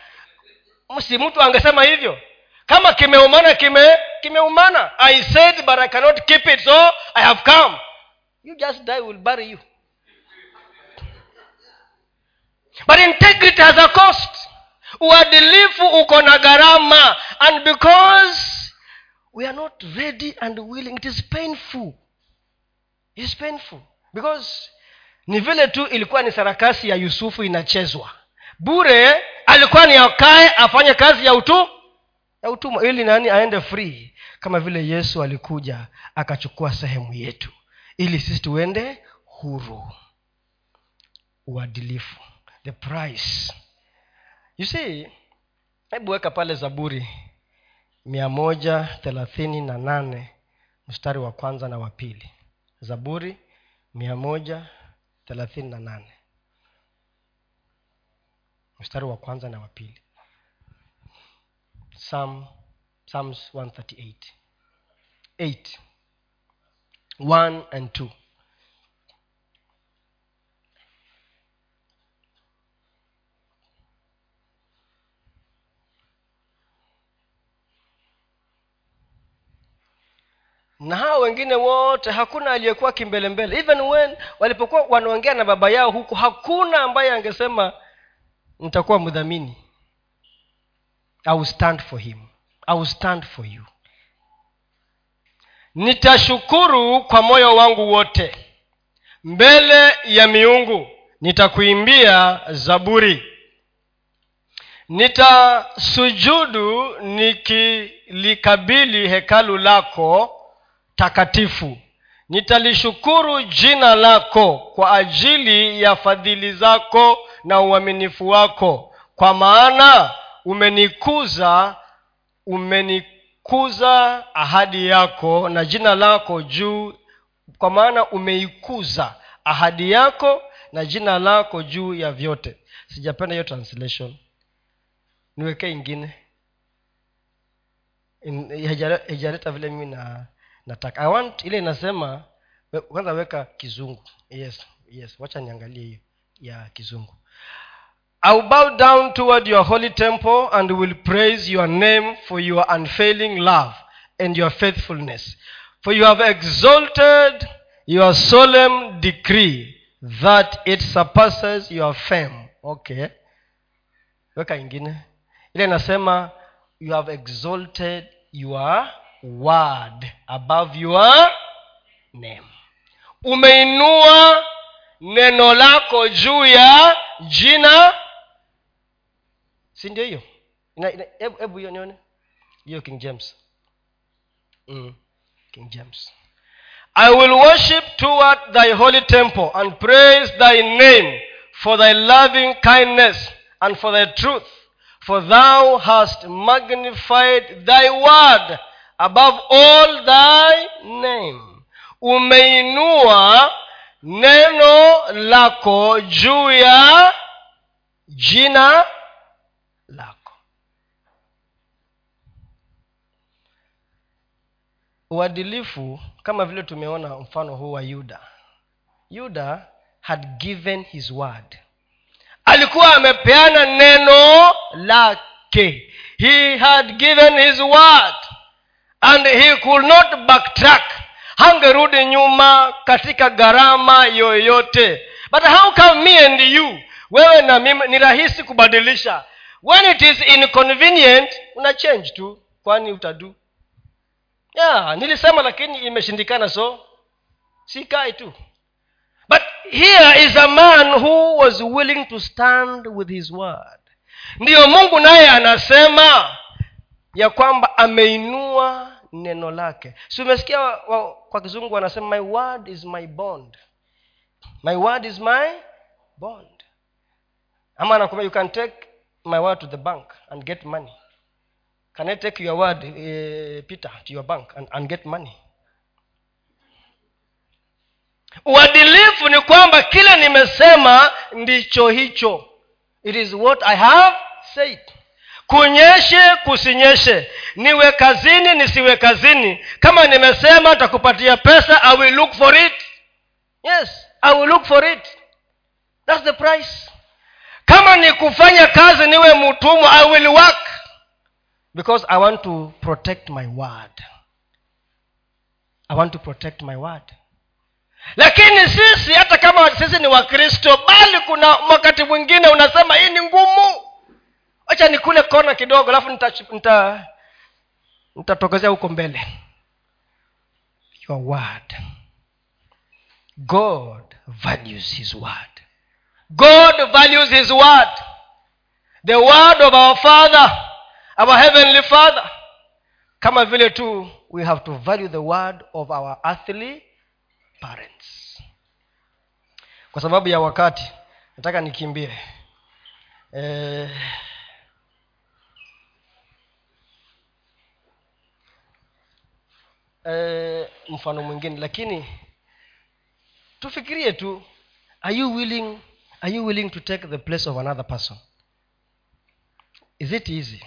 si mtu angesema hivyo. Kama kimeumana kime kimeumana. I said but i cannot keep it so i have come. You just die will bury you. But integrity has a cost. Uadilifu uko na gharama. And because we are not ready and willing it is painful. It is painful. Because ni vile tu ilikuwa ni sarakasi ya yusufu inachezwa. Bure alikuwa ni akae afanye kazi ya utu ya utumwa ili nani aende free. Kama vile yesu alikuja akachukua sehemu yetu ili sisi tuende huru. Uadilifu. The price. You see hebu weka pale zaburi mia moja thelathini na nane mstari wa kwanza na wa pili. Zaburi mia moja thelathini na nane. Mstari wa kwanza na wa pili. Psalm, psalms 138 8 1 and 2 na hao wengine wote hakuna aliyekuwa kimbelembele. Even when walipokuwa wanaongea na baba yao huku hakuna ambaye angesema nitakuwa mdhamini. Stand for him. I stand for you. Nitashukuru kwa moyo wangu wote. Mbele ya miungu nitakuimbia zaburi. Nitasujudu nikilikabili hekalu lako takatifu. Nitalishukuru jina lako kwa ajili ya fadhili zako na uaminifu wako. Kwa maana umenikuza umenikuza ahadi yako na jina lako juu kwa maana umeikuza ahadi yako na jina lako juu ya vyote. Sijapenda hiyo translation. Niwekee ingine. Hijaleta vile mimi na nataka i want ile inasema kwanza weka kizungu yes yes wacha niangalie hiyo ya kizungu I bow down toward your holy temple and will praise your name for your unfailing love and your faithfulness. For you have exalted your solemn decree that it surpasses your fame. Okay. Weka ingine. Ile inasema you have exalted your word above your name. Umeinua neno lako juu ya jina. Si ndio hiyo? Hebu hiyo nione. Hiyo king james. Mm. king james. I will worship toward thy holy temple and praise thy name for thy loving kindness and for thy truth. For thou hast magnified thy word above all thy name. Umeinua neno lako juu ya jina lako. Uadilifu kama vile tumeona mfano huu wa yuda. Yuda had given his word. Alikuwa amepeana neno lake. He had given his word and he could not backtrack. Hangerudi nyuma katika gharama yoyote. But how come me and you wewe na mimi ni rahisi kubadilisha? When it is inconvenient una change tu. Kwani utadu? Yeah nilisema lakini imeshindikana so sikai tu. But here is a man who was willing to stand with his word. Ndiyo mungu naye anasema ya kwamba ameinua neno lake. Si umesikia wa, wa, kwa kizungu wanasema my word is my bond. My word is my bond. Ama anakwambia you can take my word to the bank and get money. Can i take your word uh, peter to your bank and, and get money? Uadilifu ni kwamba kile nimesema ndicho hicho. It is what i have said kunyeshe kusinyeshe. Niwe kazini nisiwe kazini. Kama nimesema nitakupatia pesa i will look for it. Yes i will look for it. Thats the price. Kama ni kufanya kazi niwe mtumwa i will work. Because i want to protect my word. I want to protect my word. Lakini sisi hata kama sisi ni wakristo bali kuna wakati mwingine unasema hii ni ngumu wacha nikule kona kidogo alafu nitatokezea nita, nita huko mbele. Your word. God values his word. God values his word. The word of our father our heavenly father. Kama vile tu we have to value the word of our earthly parents. Kwa sababu ya wakati nataka nikimbie. Eh, eh, mfano mwingine. Lakini tufikirie tu are you willing are you willing to take the place of another person? Is it easy?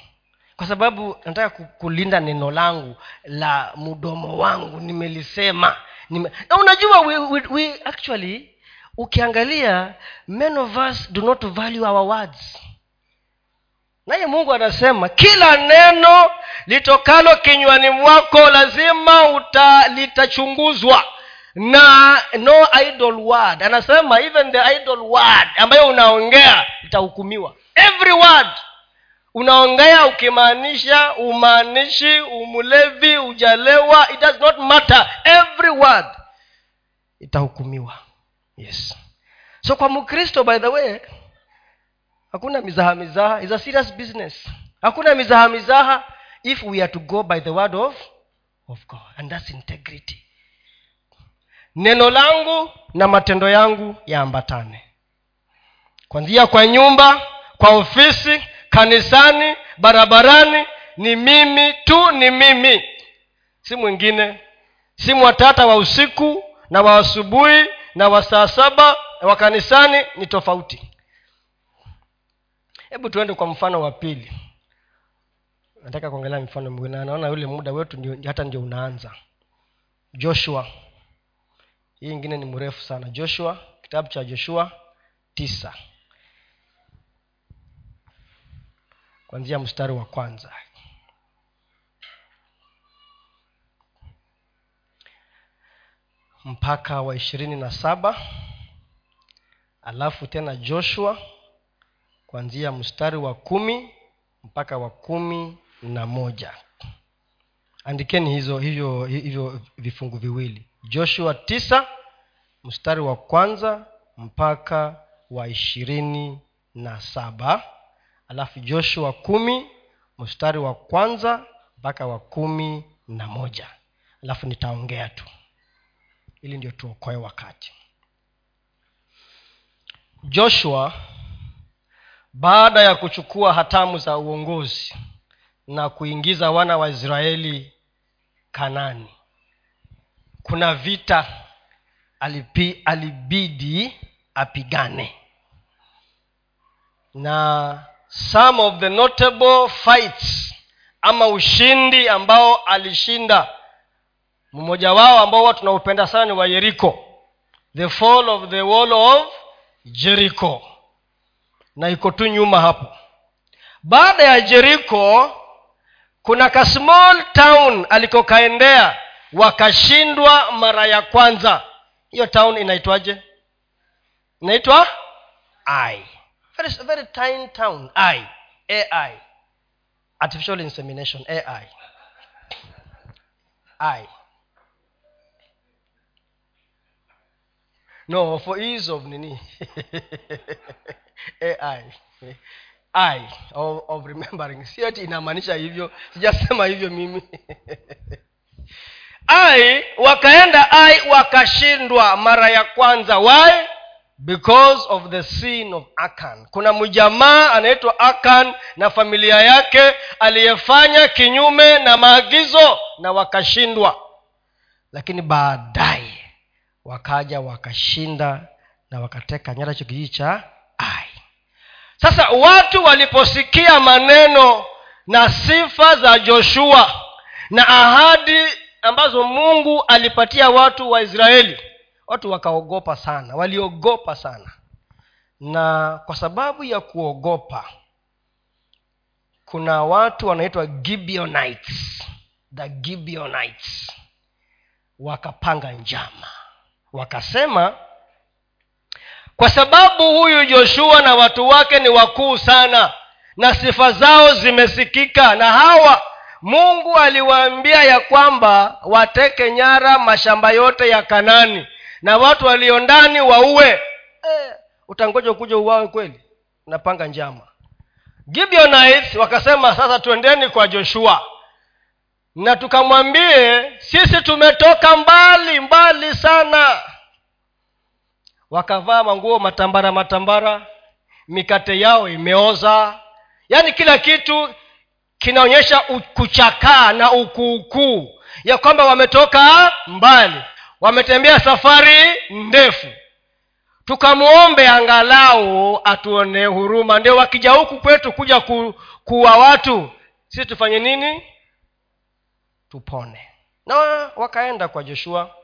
Kwa sababu nataka kulinda neno langu la mdomo wangu nimelisema. Nime... na unajua we, we, we actually ukiangalia men of us do not value our words naye mungu anasema kila neno litokalo kinywani mwako lazima uta litachunguzwa. Na no idol word. Anasema even the idol word ambayo unaongea itahukumiwa. Every word unaongea ukimaanisha umaanishi umlevi ujalewa it does not matter. Every word itahukumiwa. Yes. So kwa mkristo by the way hakuna mizaha mizaha. Is a serious business. Hakuna mizaha mizaha if we are to go by the word of, of god. And that's integrity. Neno langu na matendo yangu yaambatane. Kwanzia kwa nyumba kwa ofisi kanisani barabarani ni mimi tu ni mimi. Si mwingine. Si mwatata wa usiku na wa asubuhi na wa saa saba wa kanisani ni tofauti hebu tuende kwa mfano wa pili. Nataka kuongelea mfano mwingine. Naona yule muda wetu ndio, hata ndio unaanza. Joshua. Hii ingine ni mrefu sana. Joshua kitabu cha joshua tisa. Kwanzia mstari wa kwanza. Mpaka wa ishirini na saba. Alafu tena joshua kuanzia mstari wa kumi mpaka wa kumi na moja. Andikeni hizo hivyo hivyo vifungu viwili. Joshua tisa mstari wa kwanza mpaka wa ishirini na saba. Alafu joshua kumi mstari wa kwanza mpaka wa kumi na moja. Alafu nitaongea tu. Ili ndio tuokoe wakati. Joshua baada ya kuchukua hatamu za uongozi na kuingiza wana wa israeli kanani. Kuna vita alipi, alibidi apigane. Na some of the notable fights ama ushindi ambao alishinda mmoja wao ambao huwa tunaupenda sana ni wa yeriko the fall of the wall of jericho na iko tu nyuma hapo. Baada ya jeriko kuna ka small town inaitwa ai very, very tiny town. Ai ai artificial insemination. Ai ai no for ease of nini? Ai i. Of, of remembering. Si inamaanisha hivyo sijasema hivyo mimi. Ai wakaenda ai wakashindwa mara ya kwanza. Why? Because of the sin of akan. Kuna mjamaa anaitwa akan na familia yake aliyefanya kinyume na maagizo na wakashindwa. Lakini baadaye wakaja wakashinda na wakateka nyara hicho kijiji cha ai. Sasa watu waliposikia maneno na sifa za joshua na ahadi ambazo mungu alipatia watu wa israeli watu wakaogopa sana waliogopa sana. Na kwa sababu ya kuogopa kuna watu wanaitwa gibeonites. The gibeonites wakapanga njama wakasema kwa sababu huyu joshua na watu wake ni wakuu sana na sifa zao zimesikika na hawa mungu aliwaambia ya kwamba wateke nyara mashamba yote ya kanani na watu walio ndani waue eh, utangoja kuja uwawe kweli? Napanga njama. Gibeonites wakasema sasa twendeni kwa joshua na tukamwambie sisi tumetoka mbali mbali sana. Wakavaa manguo matambara matambara mikate yao imeoza. Yaani kila kitu kinaonyesha kuchakaa na ukuukuu ya kwamba wametoka mbali. Wametembea safari ndefu. Tukamwombe angalau atuonee huruma. Ndio wakija huku kwetu kuja ku, kuwa watu. Sisi tufanye nini tupone. Na wakaenda kwa joshua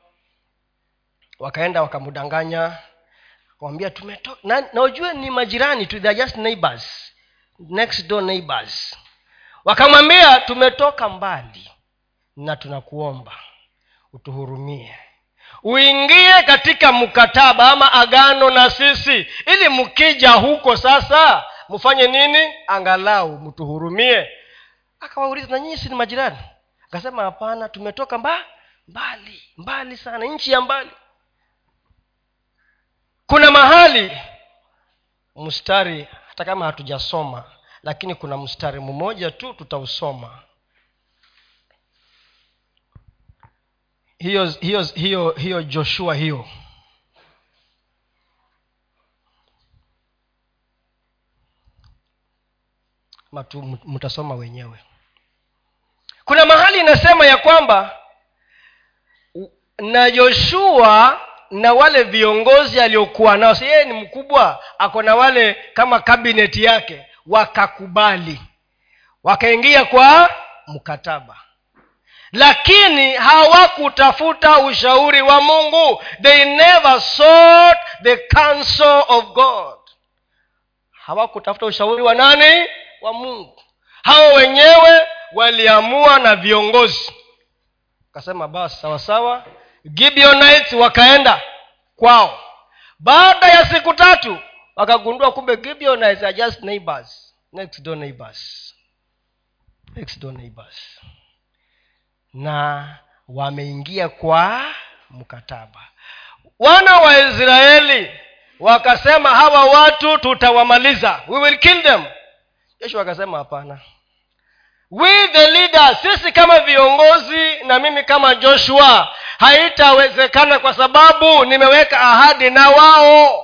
wakaenda wakamdanganya wambia na ujue ni majirani tu just neighbors next door neighbors. Wakamwambia tumetoka mbali na tunakuomba utuhurumie. Uingie katika mkataba ama agano na sisi ili mkija huko sasa mfanye nini? Angalau mtuhurumie. Akawauliza na nyinyi si ni majirani akasema hapana tumetoka mba mbali mbali sana nchi ya mbali. Kuna mahali mstari hata kama hatujasoma lakini kuna mstari mmoja tu tutausoma. Hiyo hiyo hiyo hiyo joshua hiyo. Matu mtasoma wenyewe kuna inasema ya kwamba na yoshua na wale viongozi aliokuwa nao si yeye ni mkubwa ako na wale kama kabineti yake wakakubali wakaingia kwa mkataba. Lakini hawakutafuta ushauri wa mungu. They never sought the counsel of god. Hawakutafuta ushauri wa nani? Wa mungu. Hao wenyewe waliamua na viongozi. Akasema basi sawasawa gibeonites wakaenda kwao. Baada ya siku tatu wakagundua kumbe gibeonites are just neighbors. Next door neighbors. Next door neighbors. Na wameingia kwa mkataba. Wana wa israeli wakasema hawa watu tutawamaliza. We will kill them. Yesu akasema hapana we the leader sisi kama viongozi na mimi kama joshua haitawezekana kwa sababu nimeweka ahadi na wao.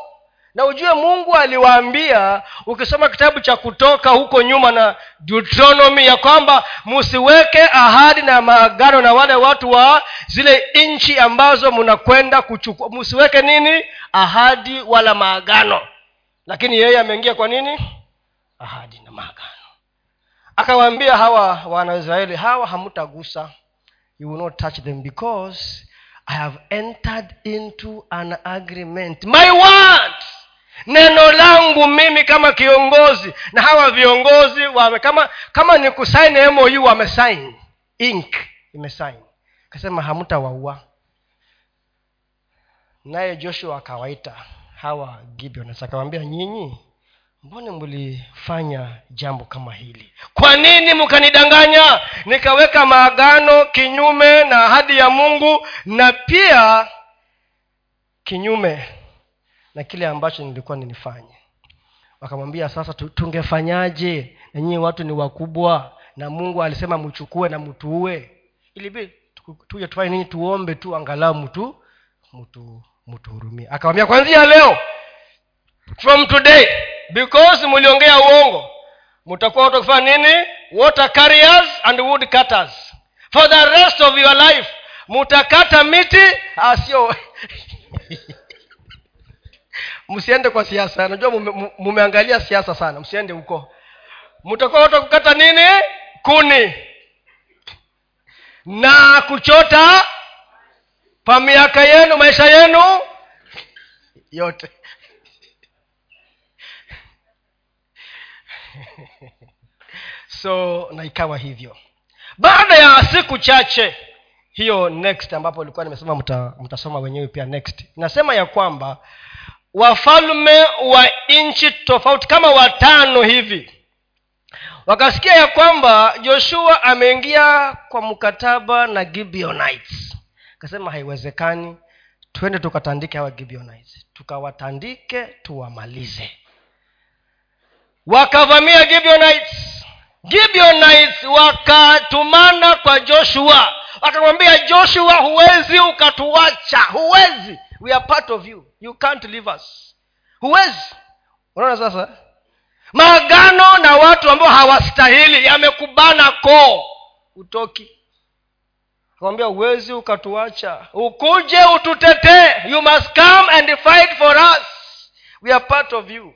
Na ujue mungu aliwaambia ukisoma kitabu cha kutoka huko nyuma na deuteronomy ya kwamba msiweke ahadi na maagano na wale watu wa zile nchi ambazo mnakwenda kuchukua. Msiweke nini? Ahadi wala maagano. Lakini yeye ameingia kwa nini? Ahadi na maagano akawaambia hawa wanaisraeli hawa hamutagusa you will not touch them because i have entered into an agreement. My word neno langu mimi kama kiongozi. Na hawa viongozi wame kama kama ni kusaini mou wamesain ink imesain akasema hamtawaua. Naye joshua akawaita hawa gibeons akawambia nyinyi mbone mlifanya jambo kama hili? Kwa nini mkanidanganya? Nikaweka maagano kinyume na ahadi ya mungu na pia kinyume na kile ambacho nilikuwa ninifanye. Wakamwambia sasa tungefanyaje? Na nyinyi watu ni wakubwa na mungu alisema mchukue na mtuue. Ilibidi tuje tufanye nini? Tuombe tu angalau mtu mtu mtuhurumia akawambia kwanzia leo from today because mliongea uongo mtakuwa watu wakifanya nini? Water carriers and wood cutters. For the rest of your life mtakata miti. Asio msiende kwa siasa. Najua mume, mumeangalia siasa sana. Msiende huko. Mtakuwa watu nini? Kuni. Na kuchota kwa miaka yenu maisha yenu yote so na ikawa hivyo. Baada ya siku chache hiyo next ambapo ilikuwa nimesema mta, mtasoma wenyewe pia next. Nasema ya kwamba wafalme wa nchi tofauti kama watano hivi wakasikia ya kwamba joshua ameingia kwa mkataba na gibeonites. Akasema haiwezekani twende tukatandike hawa gibeonites. Tukawatandike tuwamalize wakavamia gibeonites gibeonites wakatumana kwa joshua. Wakamwambia joshua huwezi ukatuacha. Huwezi. We are part of you. You can't leave us. Huwezi. Unaona sasa? Maagano na watu ambao hawastahili yamekubana koo. Utoki akamwambia huwezi ukatuacha. Ukuje ututetee. You must come and fight for us. We are part of you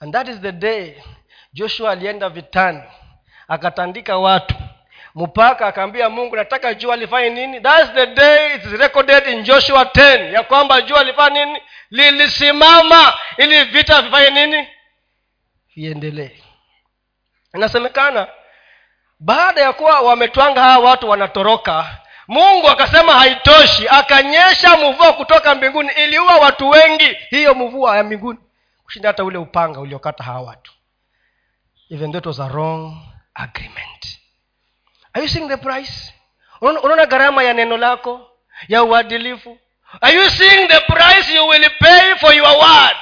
and that is the day joshua alienda vitani akatandika watu. Mpaka akaambia mungu nataka jua lifanye nini? Thats the day it recorded in joshua 10 ya kwamba jua lifanye nini? Lilisimama ili vita vifanye nini? Viendelee. Inasemekana baada ya kuwa wametwanga hawa watu wanatoroka mungu akasema haitoshi akanyesha mvua kutoka mbinguni iliua watu wengi hiyo mvua ya mbinguni kushinda hata ule upanga uliokata hawa watu. Even was a wrong agreement. Are you seeing the price? Unaona gharama ya neno lako ya uadilifu? Are you seeing the price you will pay for your word?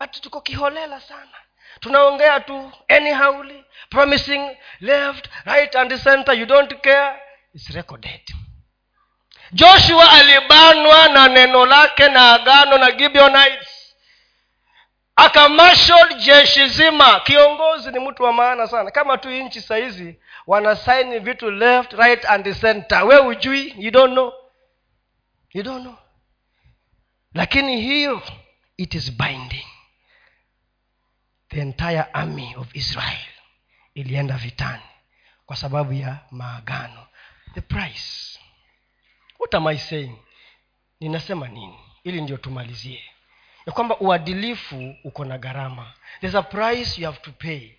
But tuko kiholela sana. Tunaongea tu anyhowly promising left right and center you don't care. It's recorded. Joshua alibanwa na neno lake na agano na gibeonites akamashol jeshi zima kiongozi ni mtu wa maana sana. Kama tu nchi sahizi wanasaini vitu left right and center. We ujui you don't know. You don't know. Lakini hiyo it is binding. The entire army of israel ilienda vitani kwa sababu ya maagano. The price. What am i saying? Ninasema nini? Ili ndio tumalizie ya kwamba uadilifu uko na gharama. There's a price you have to pay.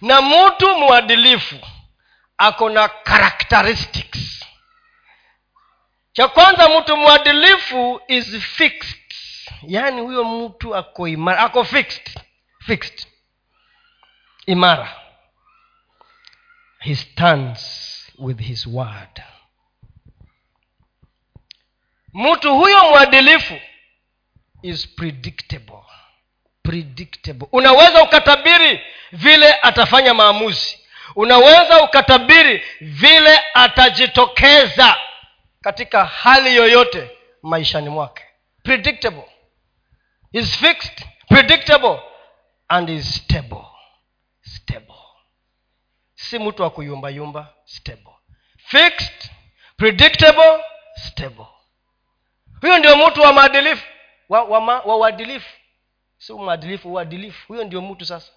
Na mtu mwadilifu ako na characteristics. Cha kwanza mtu mwadilifu is fixed. Yaani huyo mtu ako imara ako fixed fixed. Imara. He stands with his word. Mtu huyo mwadilifu is predictable. Predictable. Unaweza ukatabiri vile atafanya maamuzi. Unaweza ukatabiri vile atajitokeza katika hali yoyote maishani mwake. Predictable. Is fixed predictable and is stable. Stable. Si mtu wa kuyumbayumba stable. Fixed predictable stable. Huyo ndio mtu wa maadilifu wa, wa, ma, wa uadilifu. Si mwadilifu uadilifu. Huyo ndio mtu sasa.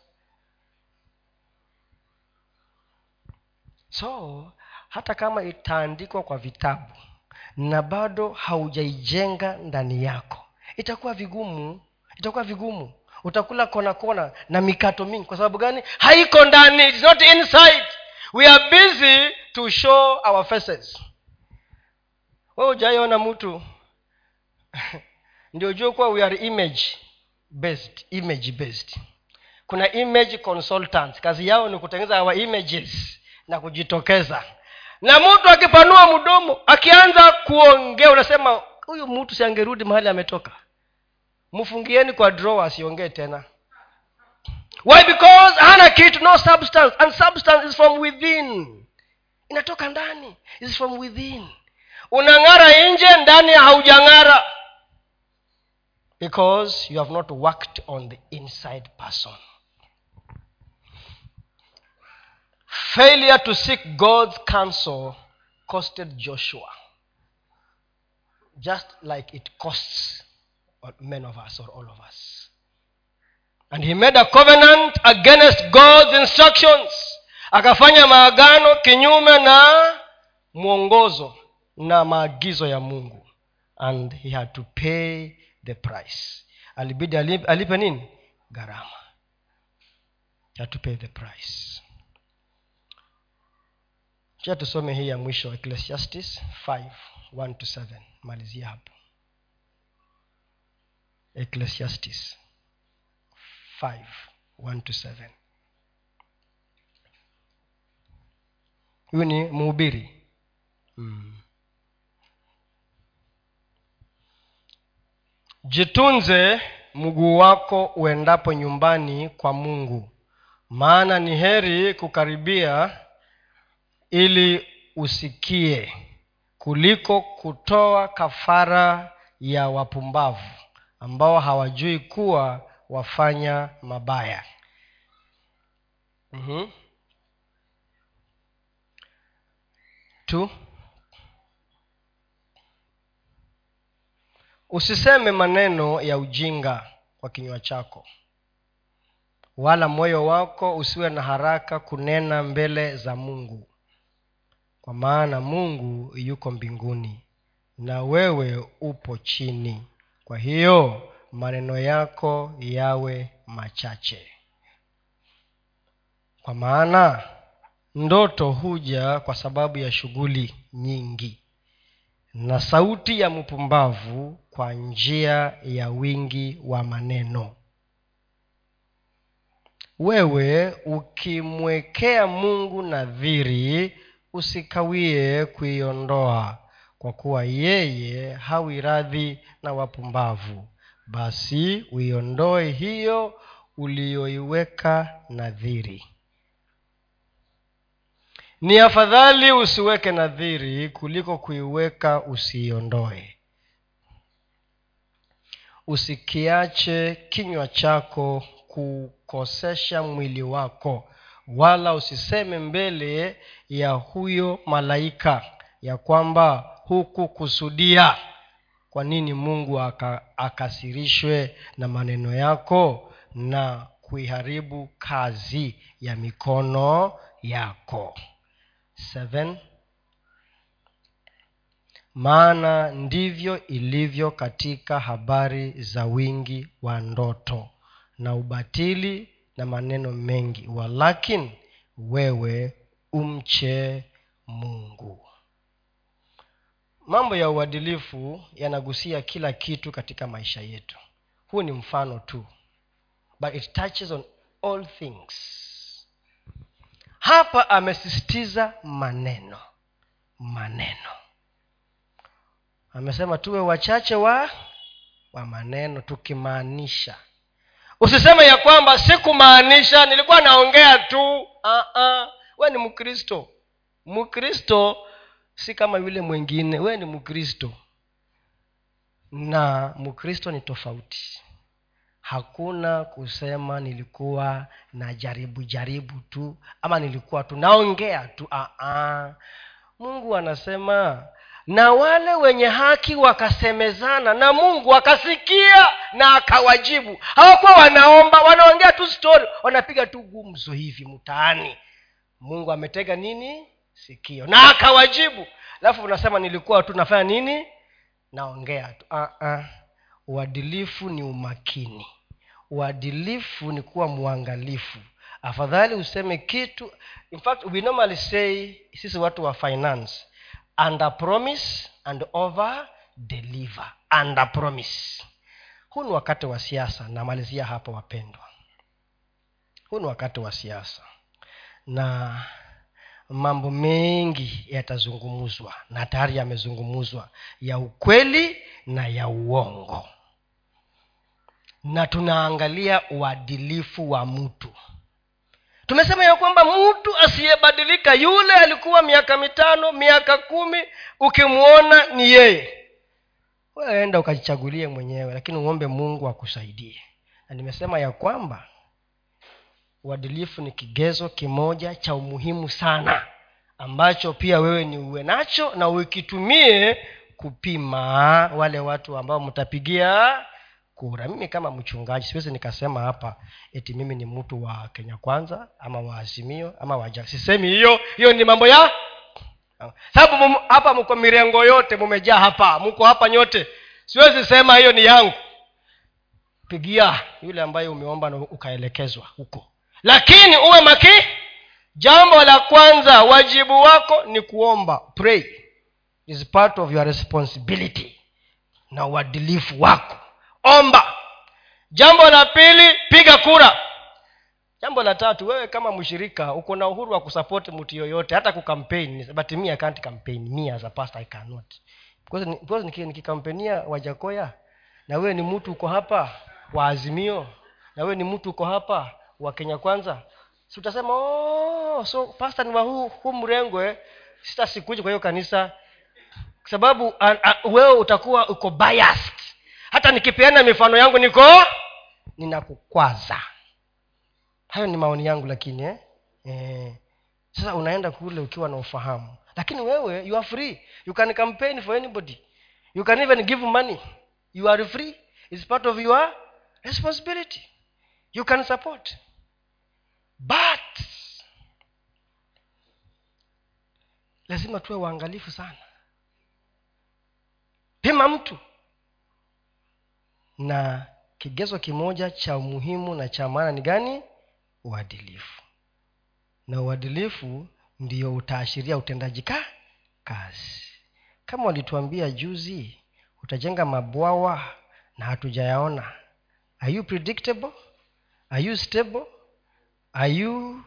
So hata kama itaandikwa kwa vitabu na bado haujaijenga ndani yako itakuwa vigumu. Itakuwa vigumu. Utakula kona kona na mikato mingi. Kwa sababu gani? Haiko ndani. It's not inside. We are busy to show our faces. We ujaiona mtu ndio jua kuwa we are image based image based. Kuna image consultants. Kazi yao ni kutengeneza our images na kujitokeza. Na mtu akipanua mdomo akianza kuongea unasema huyu mtu siangerudi mahali ametoka. Mfungieni kwa draw asiongee tena. Why? Because hana kitu no substance. And substance is from within. Inatoka ndani is from within. Unang'ara nje ndani haujang'ara because you have not worked on the inside person. Failure to seek god's counsel costed joshua just like it costs men of us or all of us. And he made a covenant against god's instructions. Akafanya maagano kinyume na mwongozo na maagizo ya mungu. And he had to pay the price. Alibidi alipe, nini? Gharama. He had to pay the price. Cha tusome hii ya mwisho ecclesiastes 5 1 to 7 malizia hapo. Ecclesiastes 5 1 to 7 huyu ni mhubiri. Mm. Jitunze mguu wako uendapo nyumbani kwa mungu. Maana ni heri kukaribia ili usikie kuliko kutoa kafara ya wapumbavu ambao hawajui kuwa wafanya mabaya. Mm-hmm. tu usiseme maneno ya ujinga kwa kinywa chako. Wala moyo wako usiwe na haraka kunena mbele za mungu. Kwa maana mungu yuko mbinguni na wewe upo chini. Kwa hiyo maneno yako yawe machache. Kwa maana ndoto huja kwa sababu ya shughuli nyingi. Na sauti ya mpumbavu kwa njia ya wingi wa maneno. Wewe ukimwekea mungu nadhiri usikawie kuiondoa kwa kuwa yeye hawi radhi na wapumbavu. Basi uiondoe hiyo uliyoiweka nadhiri. Ni afadhali usiweke nadhiri kuliko kuiweka usiiondoe usikiache kinywa chako kukosesha mwili wako wala usiseme mbele ya huyo malaika ya kwamba hukukusudia kwa nini mungu akasirishwe na maneno yako na kuiharibu kazi ya mikono yako Seven. Maana ndivyo ilivyo katika habari za wingi wa ndoto na ubatili na maneno mengi walakini wewe umche mungu. Mambo ya uadilifu yanagusia kila kitu katika maisha yetu. Huu ni mfano tu but it touches on all things. Hapa amesisitiza maneno maneno amesema tuwe wachache wa wa maneno tukimaanisha. Usiseme ya kwamba sikumaanisha nilikuwa naongea tu. Uh-uh. we ni mkristo. Mkristo si kama yule mwingine. We ni mkristo. Na mkristo ni tofauti. Hakuna kusema nilikuwa na jaribu jaribu tu ama nilikuwa tu naongea tu. Uh-uh. mungu anasema na wale wenye haki wakasemezana na mungu akasikia na akawajibu. Hawakuwa wanaomba wanaongea tu story wanapiga tu gumzo hivi mtaani. Mungu ametega nini? Sikio. Na akawajibu. Alafu unasema nilikuwa tu nafanya nini? Naongea tu. Uh-uh. uadilifu ni umakini. Uadilifu ni kuwa mwangalifu. Afadhali useme kitu. In fact we normally say sisi watu wa finance under promise and over deliver. Under promise. Huu ni wakati wa siasa namalizia hapo wapendwa. Huu ni wakati wa siasa. Na mambo mengi yatazungumzwa na tayari yamezungumzwa ya ukweli na ya uongo. Na tunaangalia uadilifu wa mtu tumesema ya kwamba mtu asiyebadilika yule alikuwa miaka mitano miaka kumi ukimwona ni yeye. Enda ukajichagulie mwenyewe lakini uombe mungu akusaidie. Na nimesema ya kwamba uadilifu ni kigezo kimoja cha umuhimu sana ambacho pia wewe ni uwe nacho na ukitumie kupima wale watu ambao mtapigia kura. Mimi kama mchungaji siwezi nikasema hapa eti mimi ni mtu wa kenya kwanza ama wa azimio ama wa sisemi hiyo hiyo ni mambo ya sababu hapa mko mirengo yote mumejaa hapa mko hapa nyote. Siwezi sema hiyo ni yangu. Pigia yule ambaye umeomba na ukaelekezwa huko. Lakini uwe maki jambo la kwanza wajibu wako ni kuomba. Pray is part of your responsibility na uadilifu wako omba. Jambo la pili piga kura. Jambo la tatu wewe kama mshirika uko na uhuru wa kusapoti mtu yoyote hata kukampeni wajakoya na wewe ni mtu uko hapa wa azimio na wewe ni mtu uko hapa wa kenya kwanza si utasema oh, so pasta ni wa huu hu mrengwe sita sikuji kwa hiyo kanisa. Kwa sababu wewe utakuwa uko biased hata nikipeana mifano yangu niko ninakukwaza. Hayo ni maoni yangu lakini eh? Eh, sasa unaenda kule ukiwa na ufahamu. Lakini wewe you are free. You can campaign for anybody. You can even give money. You are free. It's part of your responsibility. You can support. But lazima tuwe uangalifu sana. Pima mtu na kigezo kimoja cha umuhimu na cha maana ni gani? Uadilifu. Na uadilifu ndio utaashiria utendaji ka kazi. Kama walituambia juzi utajenga mabwawa na hatujayaona. Are you predictable? Are you stable? Are you?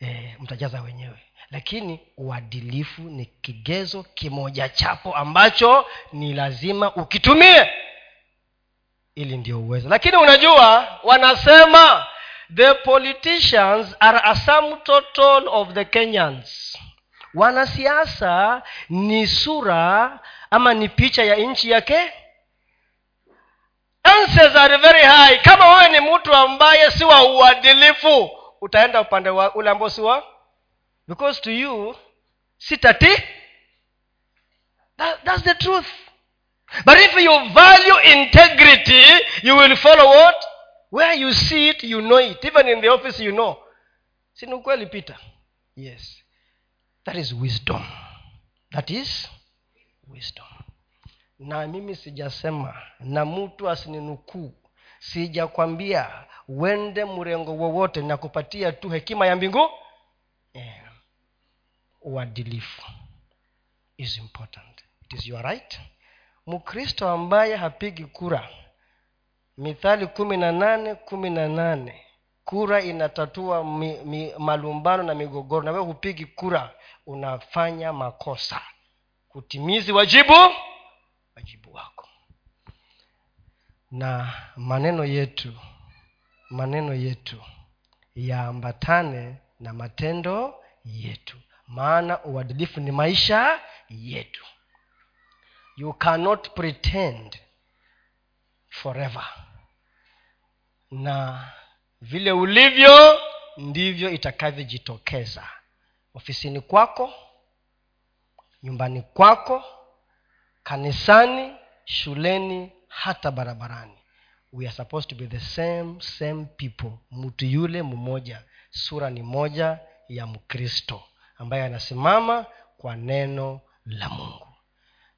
Eh, mtajaza wenyewe. Lakini uadilifu ni kigezo kimoja chapo ambacho ni lazima ukitumie ili ndio uweze. Lakini unajua wanasema the politicians are a sum total of the kenyans. Wanasiasa ni sura ama ni picha ya nchi yake. Chances are very high. Kama wewe ni mtu ambaye si wa uadilifu utaenda upande wa ule ambao si wa? Because to you si tati. That, that's the truth. But if you value integrity you will follow what? Where you see it you know it. Even in the office you know. Sini ukweli peter? Yes. That is wisdom. That is wisdom. Na mimi sijasema na mtu asininukuu sijakwambia uende mrengo wowote na kupatia tu hekima ya mbingu. Yeah. uadilifu is important. It is your right. Mkristo ambaye hapigi kura mithali kumi na nane kumi na nane kura inatatua mi, mi, malumbano na migogoro. Na wewe hupigi kura unafanya makosa. Kutimizi wajibu wajibu wako. Na maneno yetu maneno yetu. Yaambatane na matendo yetu. Maana uadilifu ni maisha yetu. You cannot pretend forever. Na vile ulivyo ndivyo itakavyojitokeza. Ofisini kwako nyumbani kwako kanisani shuleni hata barabarani we are supposed to be the same same people. Mtu yule mmoja. Sura ni moja ya mkristo ambaye anasimama kwa neno la mungu.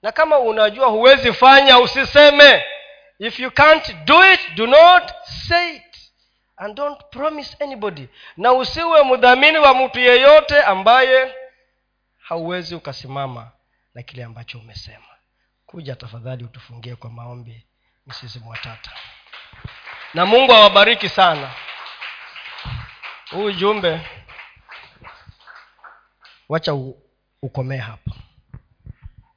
Na kama unajua huwezi fanya usiseme. If you can't do it do not say it. And don't promise anybody. Na usiwe mdhamini wa mtu yeyote ambaye hauwezi ukasimama na kile ambacho umesema. Kuja tafadhali utufungie kwa maombi. Msisi mwatata na mungu awabariki sana. Huu ujumbe wacha ukomee hapa